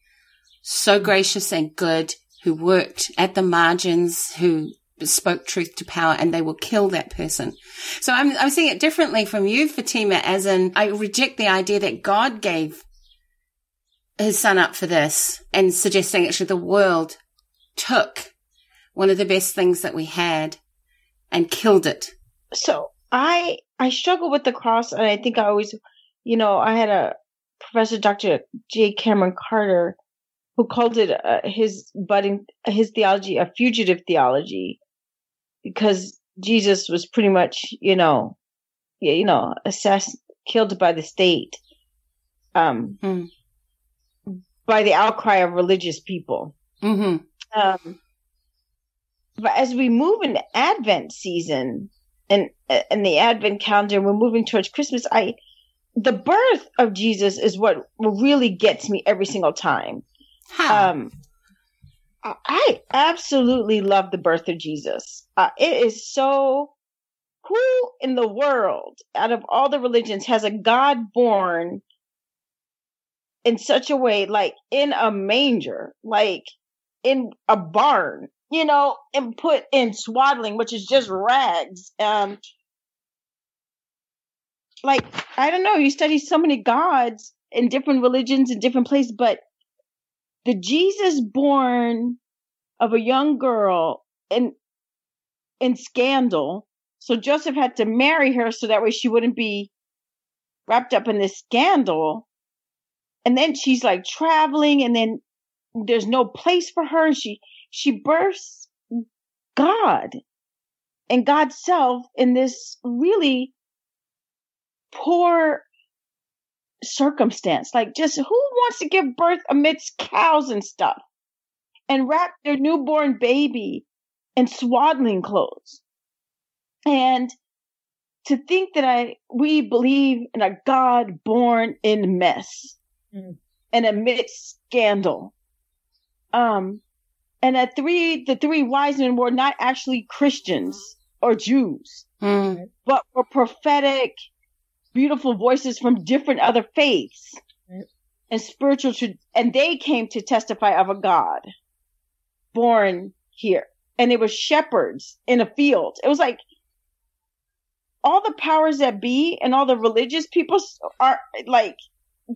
so gracious and good who worked at the margins, who spoke truth to power and they will kill that person. So I'm, I'm seeing it differently from you, Fatima, as in I reject the idea that God gave his son up for this and suggesting actually the world took one of the best things that we had and killed it. So I, I struggle with the cross and I think I always, you know, I had a professor, Dr. J. Kameron Carter, who called it uh, his budding, his theology, a fugitive theology because Jesus was pretty much, you know, you know, assassin killed by the state, um, mm. by the outcry of religious people. Mm-hmm. Um, but as we move into Advent season and and the Advent calendar, we're moving towards Christmas. I the birth of Jesus is what really gets me every single time. How? Um, I absolutely love the birth of Jesus. Uh, it is so who in the world out of all the religions has a God born in such a way, like in a manger, like in a barn, you know, and put in swaddling, which is just rags. Um, like I don't know, you study so many gods in different religions in different places, but the Jesus born of a young girl in in scandal. So Joseph had to marry her so that way she wouldn't be wrapped up in this scandal. And then she's like traveling and then there's no place for her and she she births God and God's self in this really poor circumstance. Like, just who wants to give birth amidst cows and stuff and wrap their newborn baby in swaddling clothes? And to think that I, we believe in a God born in mess mm. and amidst scandal. Um, and that three, the three wise men were not actually Christians or Jews, mm. but were prophetic beautiful voices from different other faiths and spiritual, and they came to testify of a God born here. And it was shepherds in a field. It was like all the powers that be and all the religious people are like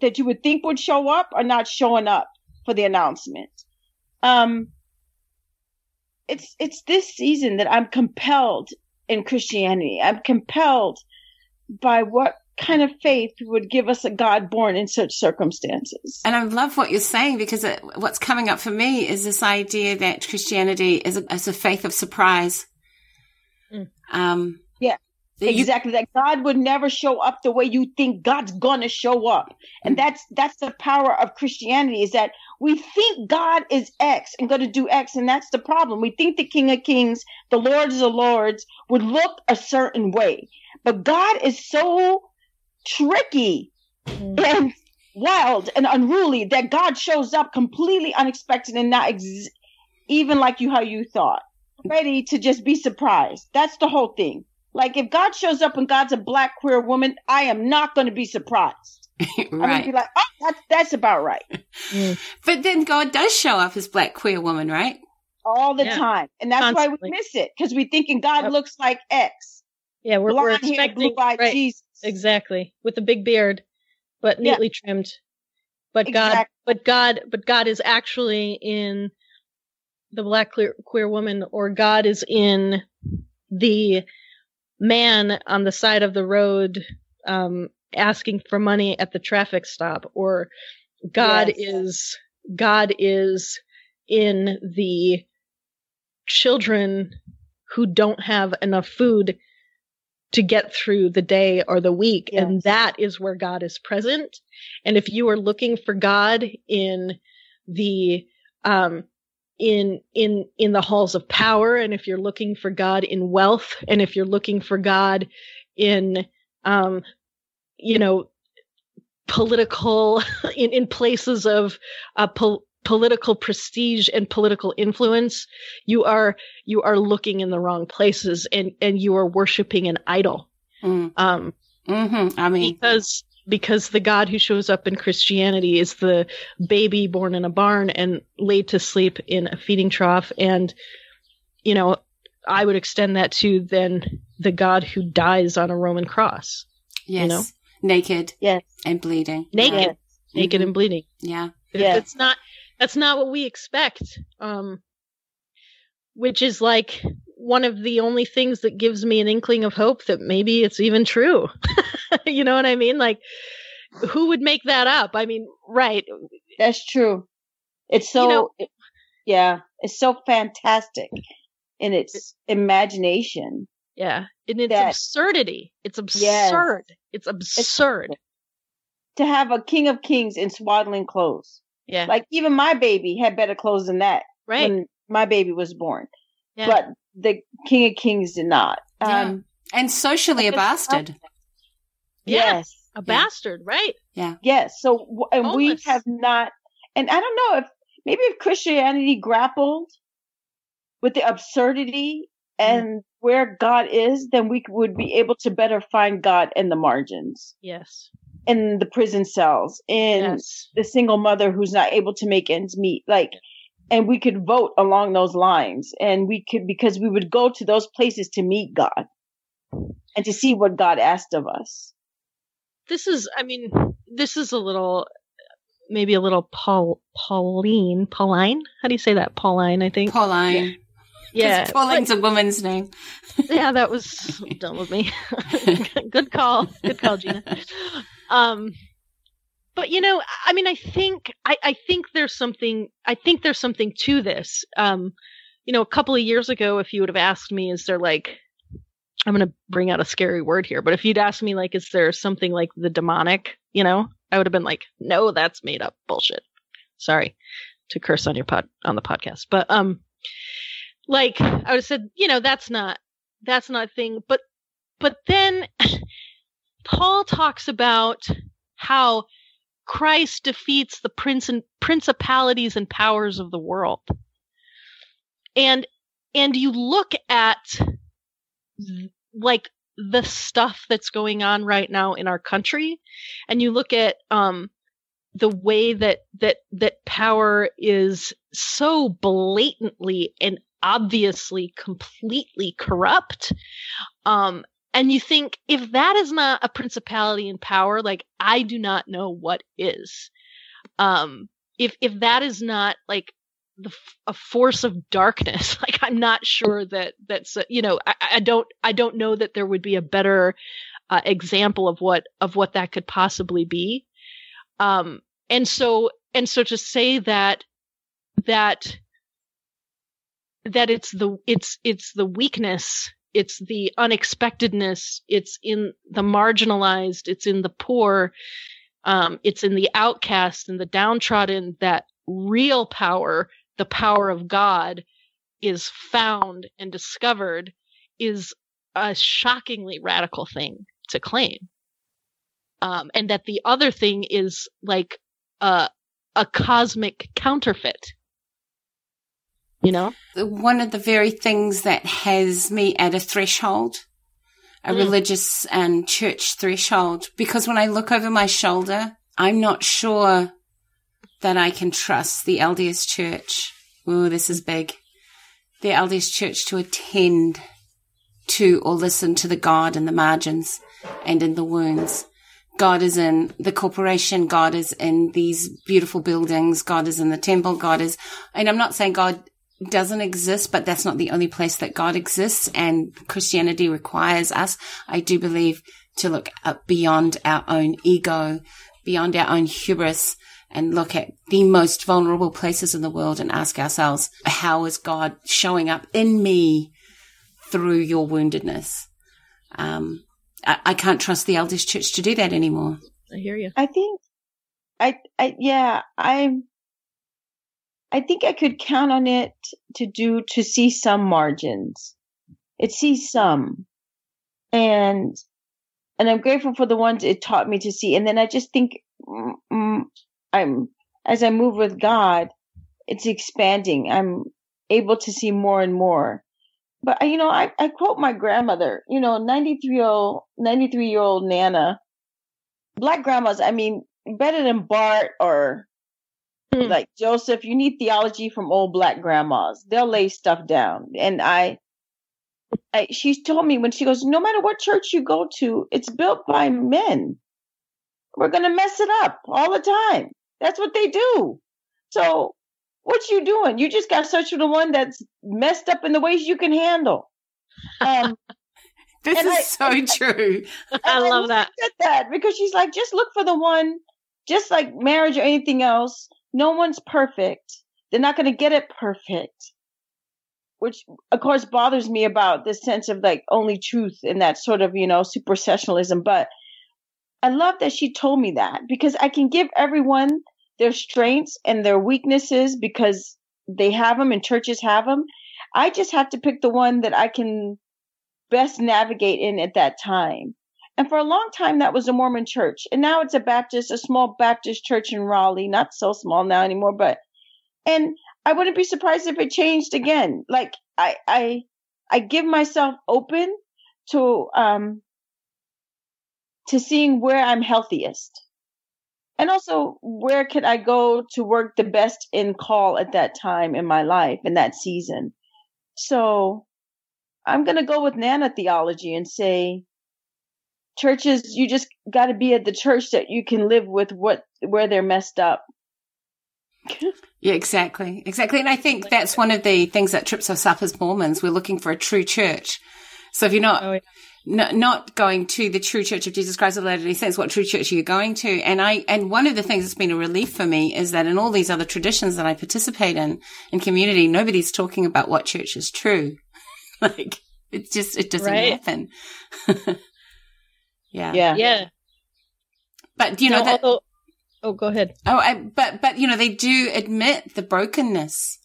that you would think would show up are not showing up for the announcement. Um, it's it's this season that I'm compelled in Christianity. I'm compelled by what kind of faith would give us a God born in such circumstances. And I love what you're saying because it, what's coming up for me is this idea that Christianity is a, is a faith of surprise. Mm. Um, Yeah, you- exactly that God would never show up the way you think God's gonna show up. And that's that's the power of Christianity is that we think God is X and gonna do X, and that's the problem. We think the King of Kings, the Lords of the Lords would look a certain way. But God is so tricky Mm. and wild and unruly that God shows up completely unexpected and not ex- even like you how you thought, ready to just be surprised. That's the whole thing. Like if God shows up and God's a black queer woman, I am not going to be surprised. right. I'm going to be like, oh, that's that's about right But then God does show up as black queer woman, right? all the Yeah. time, and that's Constantly. why we miss it because we thinking God Yep. looks like X, Yeah, we're, we're blonde hair, expecting blue eyed right, Jesus. Exactly with a big beard, but Yeah. neatly trimmed. But God, but God, but God is actually in the black queer, queer woman, or God is in the man on the side of the road um, asking for money at the traffic stop, or God Yes. is God is in the children who don't have enough food to get through the day or the week. And that is where God is present. And if you are looking for God in the, um, in, in, in the halls of power, and if you're looking for God in wealth, and if you're looking for God in, um, you know, political, in, in places of, uh, pol- political prestige and political influence, you are you are looking in the wrong places and and you are worshiping an idol Mm. um hmm I mean, because because the god who shows up in christianity is the baby born in a barn and laid to sleep in a feeding trough and you know i would extend that to then the god who dies on a roman cross yes, know? naked Yes, and bleeding. naked yes, naked Mhm. and bleeding Yeah. It- Yes. It's not that's not what we expect. Um which is like one of the only things that gives me an inkling of hope that maybe it's even true. you know what I mean? Like who would make that up? I mean, right. that's true. It's so, know- it- yeah, it's so fantastic in its imagination. Yeah. And it's That- absurdity. It's Yes. absurd. It's absurd. to have a king of kings in swaddling clothes. Yeah. Like even my baby had better clothes than that right. when my baby was born. Yeah. But the king of kings did not. Yeah. Um, And socially a bastard. Yeah. Yes. a bastard, right? Yeah. Yes. So, w- and we have not, and I don't know if maybe if Christianity grappled with the absurdity Mm-hmm. and where God is, then we would be able to better find God in the margins, Yes. In the prison cells, in Yes. the single mother who's not able to make ends meet. Like, and we could vote along those lines and we could, because we would go to those places to meet God and to see what God asked of us. this is i mean this is a little maybe a little paul pauline pauline how do you say that pauline i think Pauline. Yeah, Pauline's a woman's name. yeah that was done with me good call good call gina um but you know i mean i think i i think there's something i think there's something to this. Um you know a couple of years ago if you would have asked me is there like i'm going to bring out a scary word here but if you'd asked me like is there something like the demonic you know i would have been like no that's made up bullshit. Sorry to curse on your pod on the podcast. But um like i would have said you know that's not that's not a thing. But but then paul talks about how christ defeats the prince and principalities and powers of the world. And and you look at like the stuff that's going on right now in our country and you look at um the way that that that power is so blatantly and obviously completely corrupt um and you think if that is not a principality in power like i do not know what is um if if that is not like the a force of darkness. Like I'm not sure that that's you know I, I don't I don't know that there would be a better uh, example of what of what that could possibly be. Um, and so and so to say that that that it's the it's it's the weakness it's the unexpectedness it's in the marginalized it's in the poor um, it's in the outcast and the downtrodden that real power the power of god is found and discovered is a shockingly radical thing to claim. Um, and that the other thing is like a a cosmic counterfeit you know one of the very things that has me at a threshold a mm. religious and church threshold because when i look over my shoulder i'm not sure that i can trust the lds church oh this is big the lds church to attend to or listen to the god in the margins and in the wounds God is in the corporation. God is in these beautiful buildings. God is in the temple. God is, and I'm not saying God doesn't exist, but that's not the only place that God exists. And Christianity requires us, I do believe, to look beyond our own ego, beyond our own hubris and look at the most vulnerable places in the world and ask ourselves, how is God showing up in me through your woundedness? Um, I, I can't trust the LDS Church to do that anymore. I hear you. I think, I, I, yeah, I'm, I think I could count on it to do, to see some margins. It sees some. And, and I'm grateful for the ones it taught me to see. And then I just think, mm, mm I'm, as I move with God, it's expanding. I'm able to see more and more but you know, I, I quote my grandmother, you know, 93 year old, 93 year old Nana, black grandmas, I mean, better than Barth or mm. like Joseph, you need theology from old black grandmas. They'll lay stuff down. And I, I, she's told me when she goes, no matter what church you go to, it's built by men. We're going to mess it up all the time. That's what they do. So what you doing? You just got search for the one that's messed up in the ways you can handle. Um, this is I, so I, true. I, I love that. that because she's like, just look for the one, just like marriage or anything else. No one's perfect. They're not going to get it perfect. Which, of course, bothers me about this sense of like only truth and that sort of, you know, supersessionalism. But I love that she told me that because I can give everyone their strengths and their weaknesses because they have them and churches have them. I just have to pick the one that I can best navigate in at that time. And for a long time, that was a Mormon church. And now it's a Baptist, a small Baptist church in Raleigh, not so small now anymore, but, and I wouldn't be surprised if it changed again. Like I, I, I give myself open to, um, to seeing where I'm healthiest and also where could I go to work the best in call at that time in my life in that season. So I'm going to go with Nana theology and say churches, you just got to be at the church that you can live with what, where they're messed up. yeah, exactly. Exactly. And I think that's one of the things that trips us up as Mormons. We're looking for a true church. So if you're not, oh, yeah not going to the true church of Jesus Christ of Latter-day Saints. What true church are you going to? And I, and one of the things that's been a relief for me is that in all these other traditions that I participate in, in community, nobody's talking about what church is true. like, it's just, it doesn't right. happen. yeah. Yeah. Yeah. But, you know, that, although, oh, go ahead. Oh, I, but, but, you know, they do admit the brokenness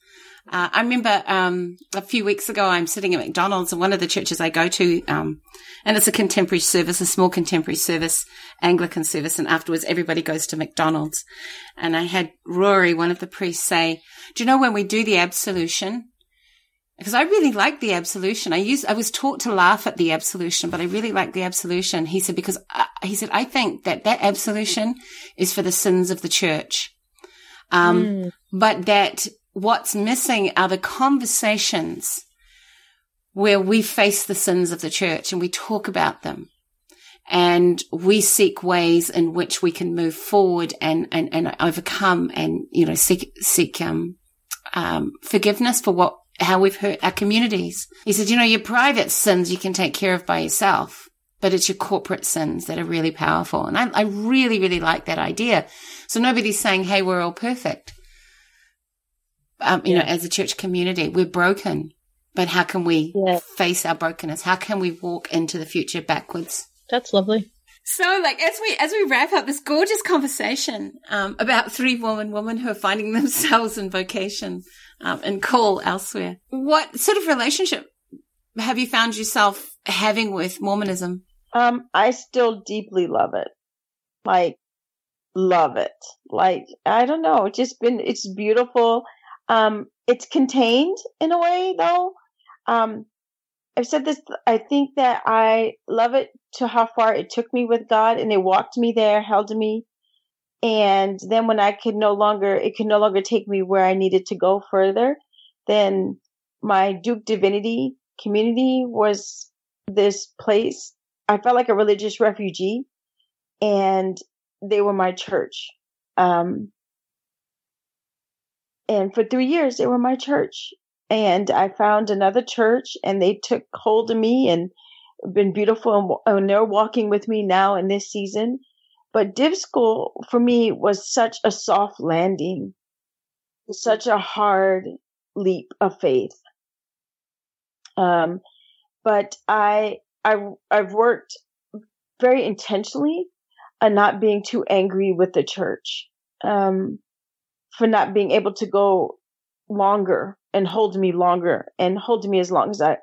uh, I remember um, a few weeks ago, I'm sitting at McDonald's, and one of the churches I go to, um, and it's a contemporary service, a small contemporary service, Anglican service, and afterwards everybody goes to McDonald's. And I had Rory, one of the priests, say, "Do you know when we do the absolution?" Because I really like the absolution. I used, I was taught to laugh at the absolution, but I really like the absolution. He said, because uh, he said, I think that that absolution is for the sins of the church. Um, mm. but that what's missing are the conversations where we face the sins of the church and we talk about them and we seek ways in which we can move forward and, and, and overcome and, you know, seek, seek, um, um, forgiveness for what how we've hurt our communities. He said, you know, your private sins you can take care of by yourself, but it's your corporate sins that are really powerful. And I, I really, really like that idea. So nobody's saying, hey, we're all perfect. Um, you yeah. know, as a church community, we're broken, but how can we yeah. face our brokenness? How can we walk into the future backwards? That's lovely. So, like as we as we wrap up this gorgeous conversation um, about three woman women who are finding themselves in vocation um, and call elsewhere, what sort of relationship have you found yourself having with Mormonism? Um, I still deeply love it, like love it. Like I don't know, it's just been it's beautiful. Um, it's contained in a way though. Um, I've said this. I think that I love it to how far it took me with God, and they walked me there, held me, and then when I could no longer, it could no longer take me where I needed to go further. Then my Duke Divinity community was this place. I felt like a religious refugee, and they were my church. Um, and for three years, they were my church and I found another church and they took hold of me and been beautiful and, and they're walking with me now in this season. But Div School for me was such a soft landing, such a hard leap of faith. Um, but I, I, I've worked very intentionally on not being too angry with the church, um, for not being able to go longer and hold me longer and hold me as long as I,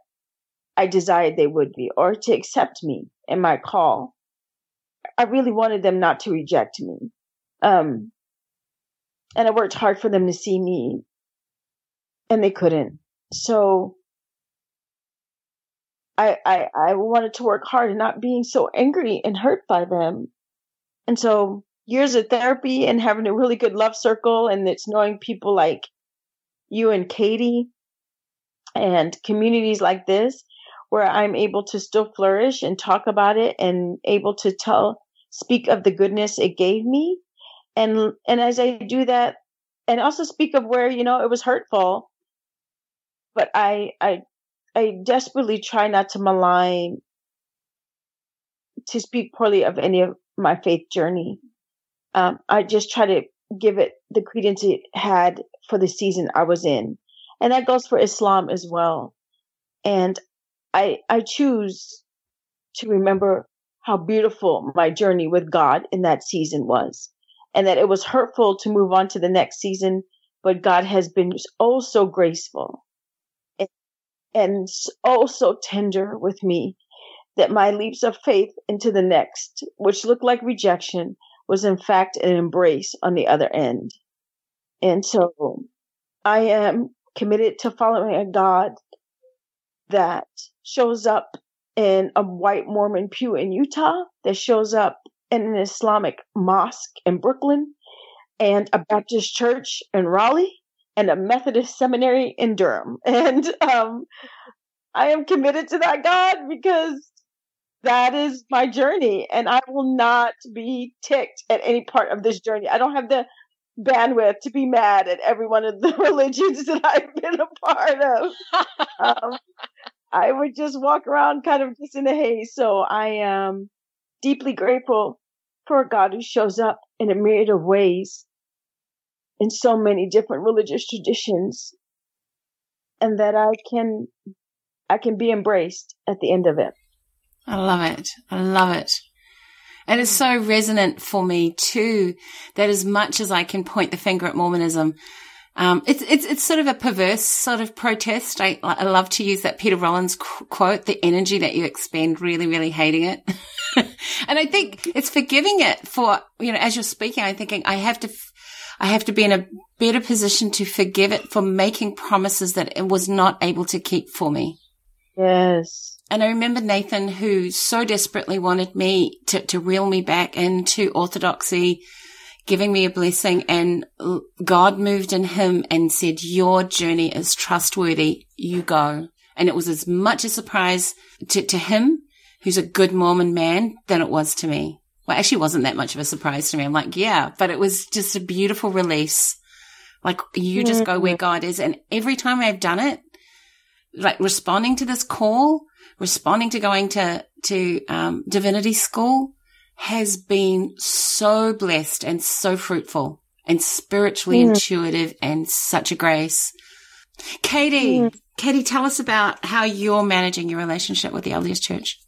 I desired they would be or to accept me and my call. I really wanted them not to reject me. Um, and I worked hard for them to see me and they couldn't. So I, I, I wanted to work hard and not being so angry and hurt by them. And so years of therapy and having a really good love circle and it's knowing people like you and Katie and communities like this where I'm able to still flourish and talk about it and able to tell, speak of the goodness it gave me. And, and as I do that and also speak of where, you know, it was hurtful, but I, I, I desperately try not to malign, to speak poorly of any of my faith journey. Um, I just try to give it the credence it had for the season I was in. And that goes for Islam as well. And I, I choose to remember how beautiful my journey with God in that season was and that it was hurtful to move on to the next season, but God has been oh so graceful and, and oh so tender with me that my leaps of faith into the next, which looked like rejection, was in fact an embrace on the other end. And so I am committed to following a God that shows up in a white Mormon pew in Utah, that shows up in an Islamic mosque in Brooklyn, and a Baptist church in Raleigh, and a Methodist seminary in Durham. And um, I am committed to that God because that is my journey, and I will not be ticked at any part of this journey. I don't have the bandwidth to be mad at every one of the religions that I've been a part of. um, I would just walk around kind of just in a haze. So I am deeply grateful for a God who shows up in a myriad of ways in so many different religious traditions and that I can, I can be embraced at the end of it. I love it. I love it. And it's so resonant for me too, that as much as I can point the finger at Mormonism, um, it's, it's, it's sort of a perverse sort of protest. I, I love to use that Peter Rollins qu- quote, the energy that you expend really, really hating it. and I think it's forgiving it for, you know, as you're speaking, I'm thinking I have to, f- I have to be in a better position to forgive it for making promises that it was not able to keep for me. Yes. And I remember Nathan, who so desperately wanted me to, to reel me back into orthodoxy, giving me a blessing. And God moved in him and said, Your journey is trustworthy. You go. And it was as much a surprise to, to him, who's a good Mormon man, than it was to me. Well, actually, wasn't that much of a surprise to me. I'm like, yeah, but it was just a beautiful release Like you just go where God is. And every time I've done it, like responding to this call, responding to going to, to, um, divinity school has been so blessed and so fruitful and spiritually mm. intuitive and such a grace. Katie, mm. Katie, tell us about how you're managing your relationship with the LDS Church.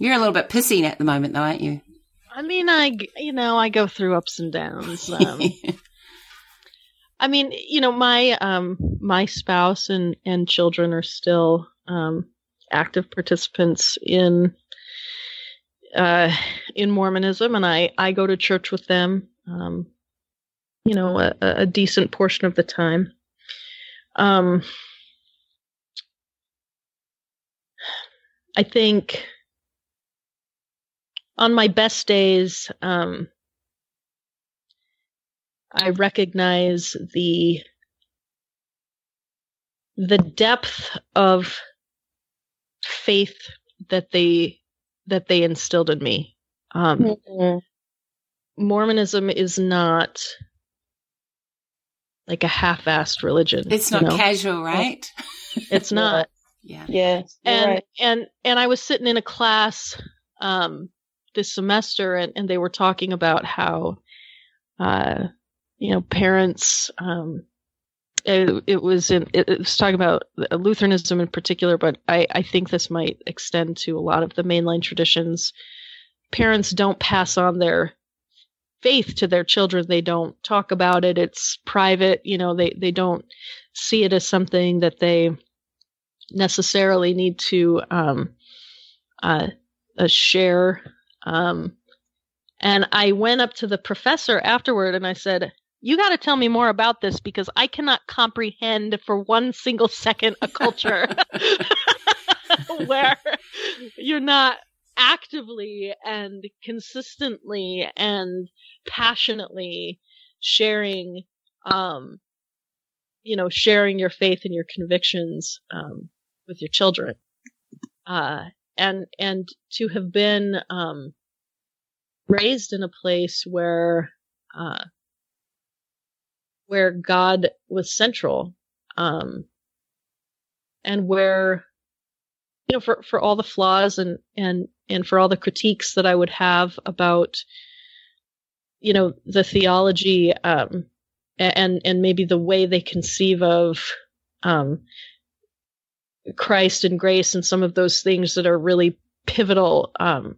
You're a little bit pissy at the moment, though, aren't you? I mean, I you know I go through ups and downs. Um, I mean, you know, my um, my spouse and and children are still um, active participants in uh, in Mormonism, and I I go to church with them. Um, you know, a, a, decent portion of the time. Um, I think on my best days, um, I recognize the the depth of faith that they that they instilled in me. Um, mm-hmm. Mormonism is not like a half-assed religion. It's not know? casual, right? It's not. yeah. Yes. And right. and and I was sitting in a class um, this semester, and and they were talking about how, uh, you know, parents. Um, it, it was in, it, it was talking about Lutheranism in particular, but I, I think this might extend to a lot of the mainline traditions. Parents don't pass on their faith to their children. They don't talk about it. It's private. You know, they, they don't see it as something that they necessarily need to um, uh, uh, share. Um, and I went up to the professor afterward and I said, you got to tell me more about this because I cannot comprehend for one single second a culture where you're not actively and consistently and passionately sharing um you know sharing your faith and your convictions um with your children. Uh and and to have been um raised in a place where uh where God was central, um, and where, you know, for, for all the flaws and, and, and for all the critiques that I would have about, you know, the theology, um, and, and maybe the way they conceive of, um, Christ and grace and some of those things that are really pivotal, um,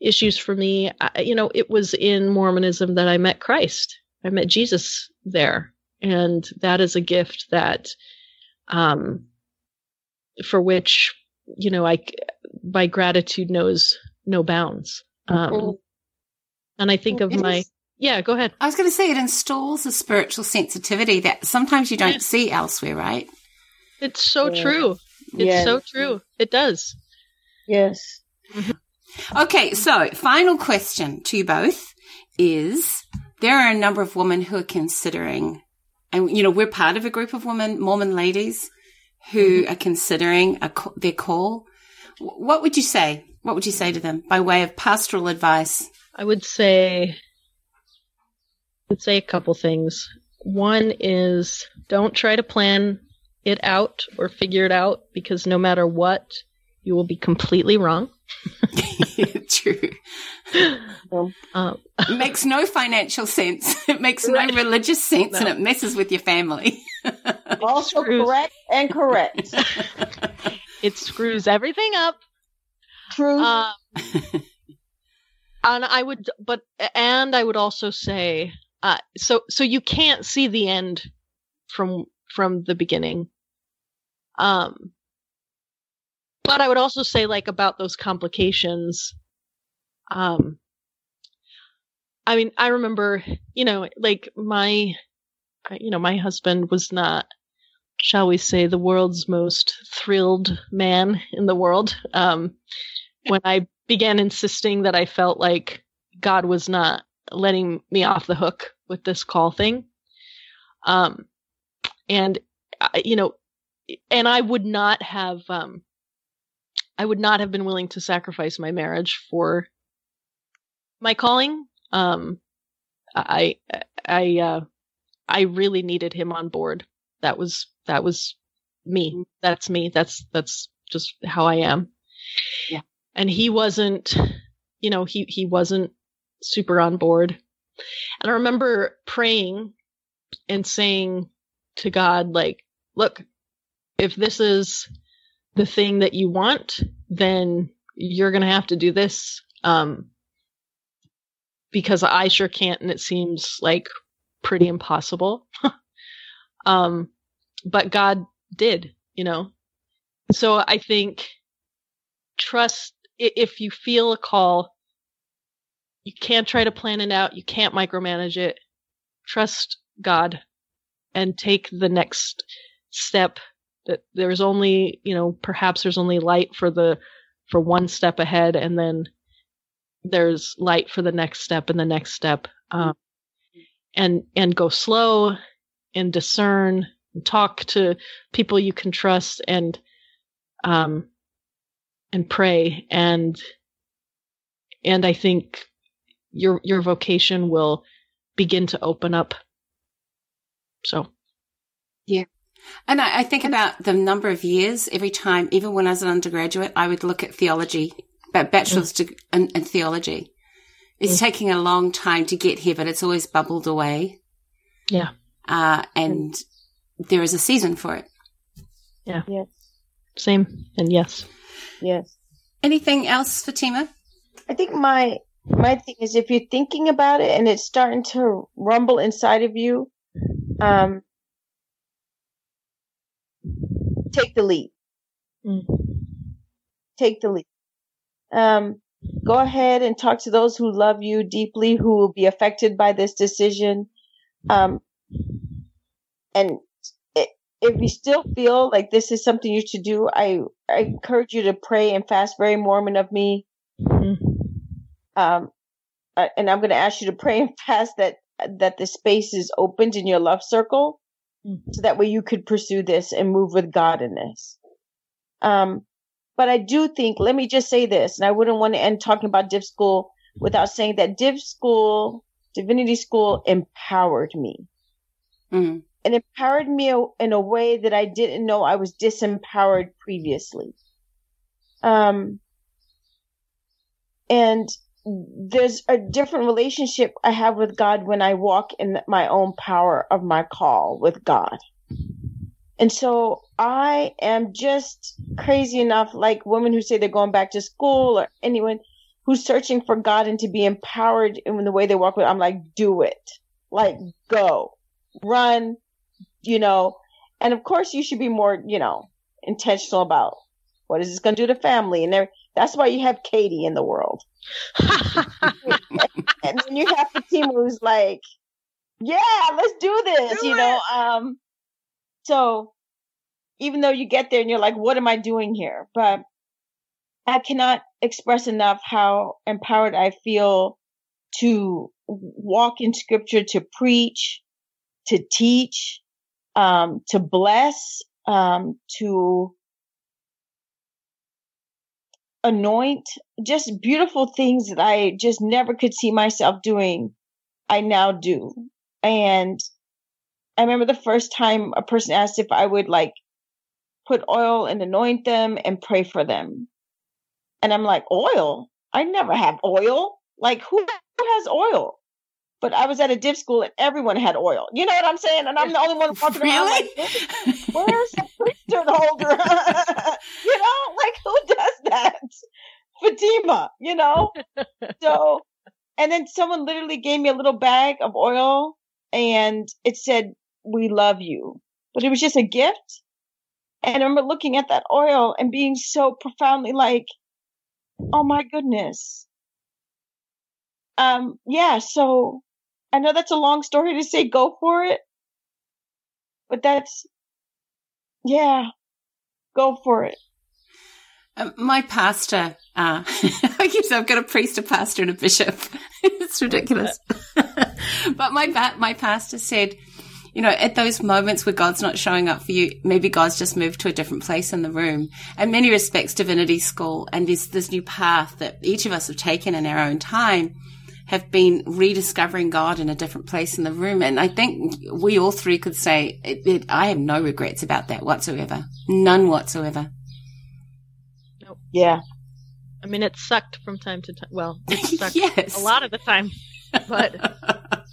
issues for me. I, you know, it was in Mormonism that I met Christ. I met Jesus there. And that is a gift that, um, for which, you know, I, my gratitude knows no bounds. Um, and I think of my, yeah, go ahead. I was going to say it installs a spiritual sensitivity that sometimes you don't yeah. see elsewhere, right? It's so yeah. true. It's yes. so true. It does. Yes. Okay, so final question to you both is there are a number of women who are considering, and you know, we're part of a group of women, Mormon ladies, who mm-hmm. are considering a, their call. What would you say? What would you say to them by way of pastoral advice? I would say, I would say a couple things. One is don't try to plan it out or figure it out because no matter what, you will be completely wrong. True. Um, it makes no financial sense. It makes right. no religious sense no. and it messes with your family. also correct and correct. it screws everything up. True. Um, and I would, but, and I would also say, uh, so, so you can't see the end from, from the beginning. Um, but I would also say like about those complications. Um, I mean, I remember, you know, like my, you know, my husband was not, shall we say, the world's most thrilled man in the world. Um, when I began insisting that I felt like God was not letting me off the hook with this call thing. Um, and, you know, and I would not have, um, I would not have been willing to sacrifice my marriage for my calling. Um, I, I, uh, I really needed him on board. That was that was me. That's me. That's that's just how I am. Yeah. And he wasn't, you know, he he wasn't super on board. And I remember praying and saying to God like, look, if this is the thing that you want, then you're going to have to do this. Um, because I sure can't, and it seems like pretty impossible. um, but God did, you know. So I think trust if you feel a call, you can't try to plan it out, you can't micromanage it. Trust God and take the next step that there's only, you know, perhaps there's only light for the for one step ahead and then there's light for the next step and the next step um, and and go slow and discern and talk to people you can trust and um and pray. And and i think your your vocation will begin to open up. So And I, I think about the number of years every time, even when I was an undergraduate, I would look at theology, but bachelor's mm. in, in, theology. It's mm. taking a long time to get here, but it's always bubbled away. Yeah. Uh, and mm. there is a season for it. Yeah. Yes. Same. And yes. Yes. Anything else, Fatima? I think my my thing is if you're thinking about it and it's starting to rumble inside of you, um, take the lead. Mm. Take the lead. Um, go ahead and talk to those who love you deeply, who will be affected by this decision. Um, and it, if you still feel like this is something you should do, I, I encourage you to pray and fast. Very Mormon of me. Mm. Um, and I'm going to ask you to pray and fast that that the space is opened in your love circle Mm-hmm. So that way you could pursue this and move with God in this. Um, but I do think, let me just say this, and I wouldn't want to end talking about Div School without saying that Div School, Divinity School empowered me. Mm-hmm. And empowered me in a way that I didn't know I was disempowered previously. Um, and there's a different relationship I have with God when I walk in my own power of my call with God. And so I am just crazy enough, like women who say they're going back to school or anyone who's searching for God and to be empowered in the way they walk with, I'm like, do it. Like, go, run, you know. And of course, you should be more, you know, intentional about what is this going to do to family and there. That's why you have Katie in the world. and then you have the team who's like, yeah, let's do this, do you it. know. Um, so even though you get there and you're like, what am I doing here? But I cannot express enough how empowered I feel to walk in scripture, to preach, to teach, um, to bless, um, to anoint, just beautiful things that I just never could see myself doing. I now do. And I remember the first time a person asked if I would like put oil and anoint them and pray for them. And I'm like, oil? I never have oil. Like who has oil? But I was at a div school and everyone had oil. You know what I'm saying? And I'm the only one walking really? around like, where's the priesthood holder? you know, like who does that? Fatima, you know? So, and then someone literally gave me a little bag of oil and it said, we love you. But it was just a gift. And I remember looking at that oil and being so profoundly like, oh my goodness. Um, yeah, so I know that's a long story to say go for it, but that's, yeah, go for it. Uh, my pastor, uh, I saying I've got a priest, a pastor, and a bishop. it's ridiculous. but my my pastor said, you know, at those moments where God's not showing up for you, maybe God's just moved to a different place in the room. In many respects, divinity school and this this new path that each of us have taken in our own time have been rediscovering God in a different place in the room. And I think we all three could say it, it, I have no regrets about that whatsoever. None whatsoever. Yeah. I mean, it sucked from time to time. Well, it sucked yes. a lot of the time, but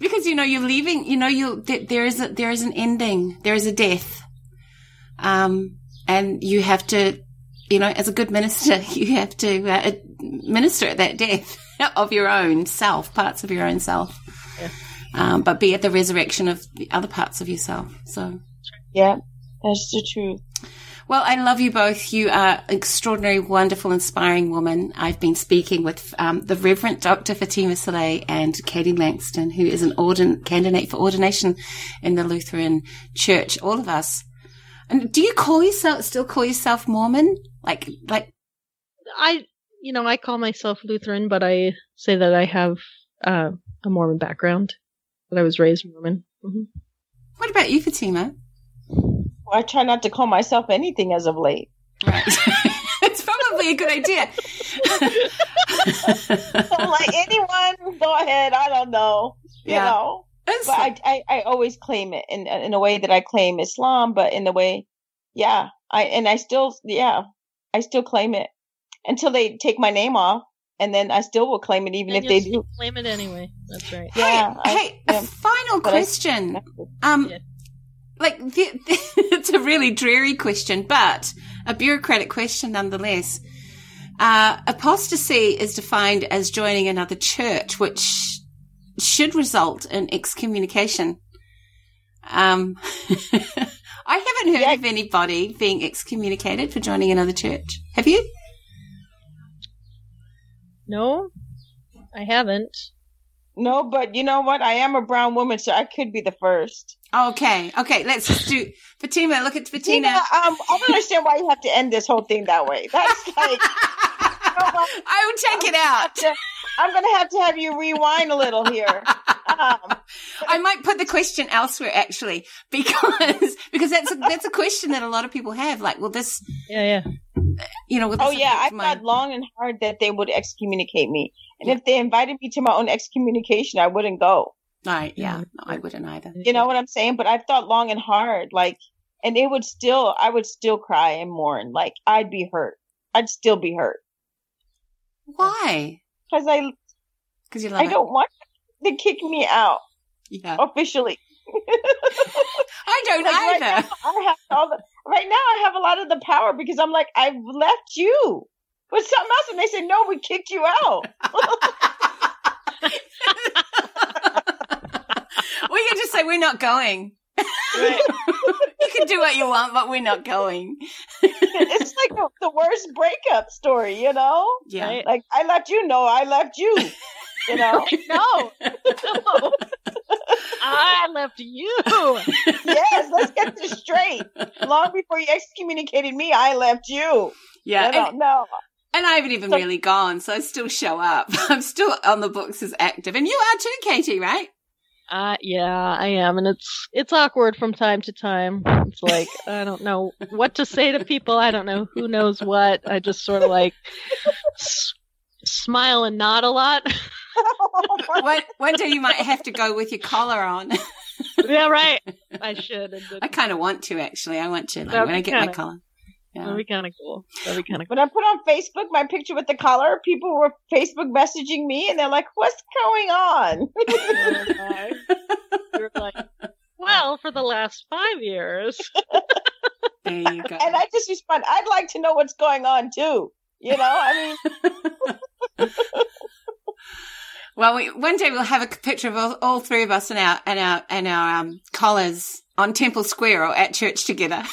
because you know you're leaving. You know you there is a, there is an ending. There is a death, um, and you have to, you know, as a good minister, you have to uh, minister at that death of your own self, parts of your own self. Yeah. Um, but be at the resurrection of the other parts of yourself. So Yeah. That's the truth. Well, I love you both. You are extraordinary, wonderful, inspiring woman. I've been speaking with um, the Reverend Dr. Fatima Salleh and Katie Langston, who is an ordin- candidate for ordination in the Lutheran Church. All of us. And do you call yourself still call yourself Mormon? Like, like I, you know, I call myself Lutheran, but I say that I have uh, a Mormon background. That I was raised Mormon. hmm what about you, Fatima? I try not to call myself anything as of late. Right. it's probably a good idea. I'm like anyone, go ahead. I don't know. You Yeah. know. It's- But I, I, I always claim it in in a way that I claim Islam, but in the way, yeah, I and I still, yeah, I still claim it until they take my name off, and then I still will claim it even And if they do. claim it anyway. That's right. Yeah, I- hey, a final But I- question. Um, Yeah. Like the, it's a really dreary question, but a bureaucratic question nonetheless. Uh, apostasy is defined as joining another church, which should result in excommunication. Um, I haven't heard Yeah. of anybody being excommunicated for joining another church. Have you? No, I haven't. No, but you know what? I am a brown woman, so I could be the first. Okay, okay. Let's just do Fatima. Look at Fatima. Tina, um, I don't understand why you have to end this whole thing that way. That's like, I will take it out. I'm gonna have to have you rewind a little here. Um, I might put the question elsewhere actually, because because that's a, that's a question that a lot of people have. Like, well, this, Yeah, yeah. you know, will oh yeah, I affect my- thought long and hard that they would excommunicate me, and if they invited me to my own excommunication, I wouldn't go. No, yeah, mm-hmm. no, I wouldn't either. You know what I'm saying? But I've thought long and hard, like, and it would still, I would still cry and mourn. Like, I'd be hurt. I'd still be hurt Why? because I, Because you love I it. don't want to kick me out Yeah, officially. I don't Like, right either. now, I have all the, right now I have a lot of the power because I'm like, I've left you with something else. And they say, no, we kicked you out. we can just say we're not going. Right. you can do what you want, but we're not going. it's like the, the worst breakup story, you know? Yeah. Right. Like, I left you. No, I left you. You know? No, no. I left you. yes, let's get this straight. Long before you excommunicated me, I left you. Yeah. I and- don't know. And I haven't even So- really gone, so I still show up. I'm still on the books as active. And you are too, Katie, right? Uh, yeah, I am, and it's it's awkward from time to time. It's like I don't know what to say to people. I don't know who knows what. I just sort of like s- smile and nod a lot. one, one day you might have to go with your collar on. yeah, right. I should. I kind of want to, actually. I want to, like, when I get my kinda- collar. Yeah. That'd be kind of cool. That'd be kind of cool. when I put on Facebook my picture with the collar, people were Facebook messaging me and they're like, what's going on? Oh You're like, well, for the last five years. There you go. And I just respond, I'd like to know what's going on too. You know, I mean, well, we, one day we'll have a picture of all, all three of us and our, and our, and our, um, collars on Temple Square or at church together.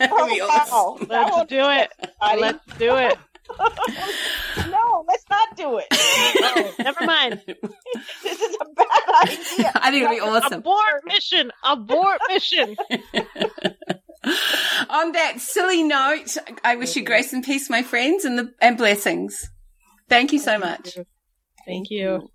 Oh, wow. Let's won't do it. Buddy. Let's do it. no, let's not do it. Oh, never mind. This is a bad idea. I think it'd be awesome. Abort mission. Abort mission. On that silly note, I wish you grace and peace, my friends, and the and blessings. Thank you so much. Thank you.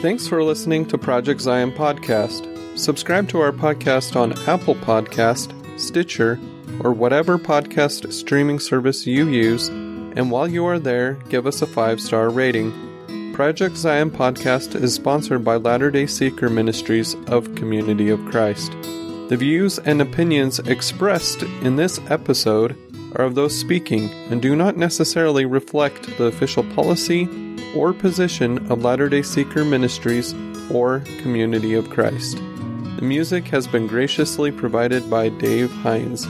Thanks for listening to Project Zion Podcast. Subscribe to our podcast on Apple Podcast, Stitcher, or whatever podcast streaming service you use, and while you are there, give us a five star rating. Project Zion Podcast is sponsored by Latter day Seeker Ministries of Community of Christ. The views and opinions expressed in this episode are of those speaking and do not necessarily reflect the official policy or position of Latter day Seeker Ministries or Community of Christ. The music has been graciously provided by Dave Hines.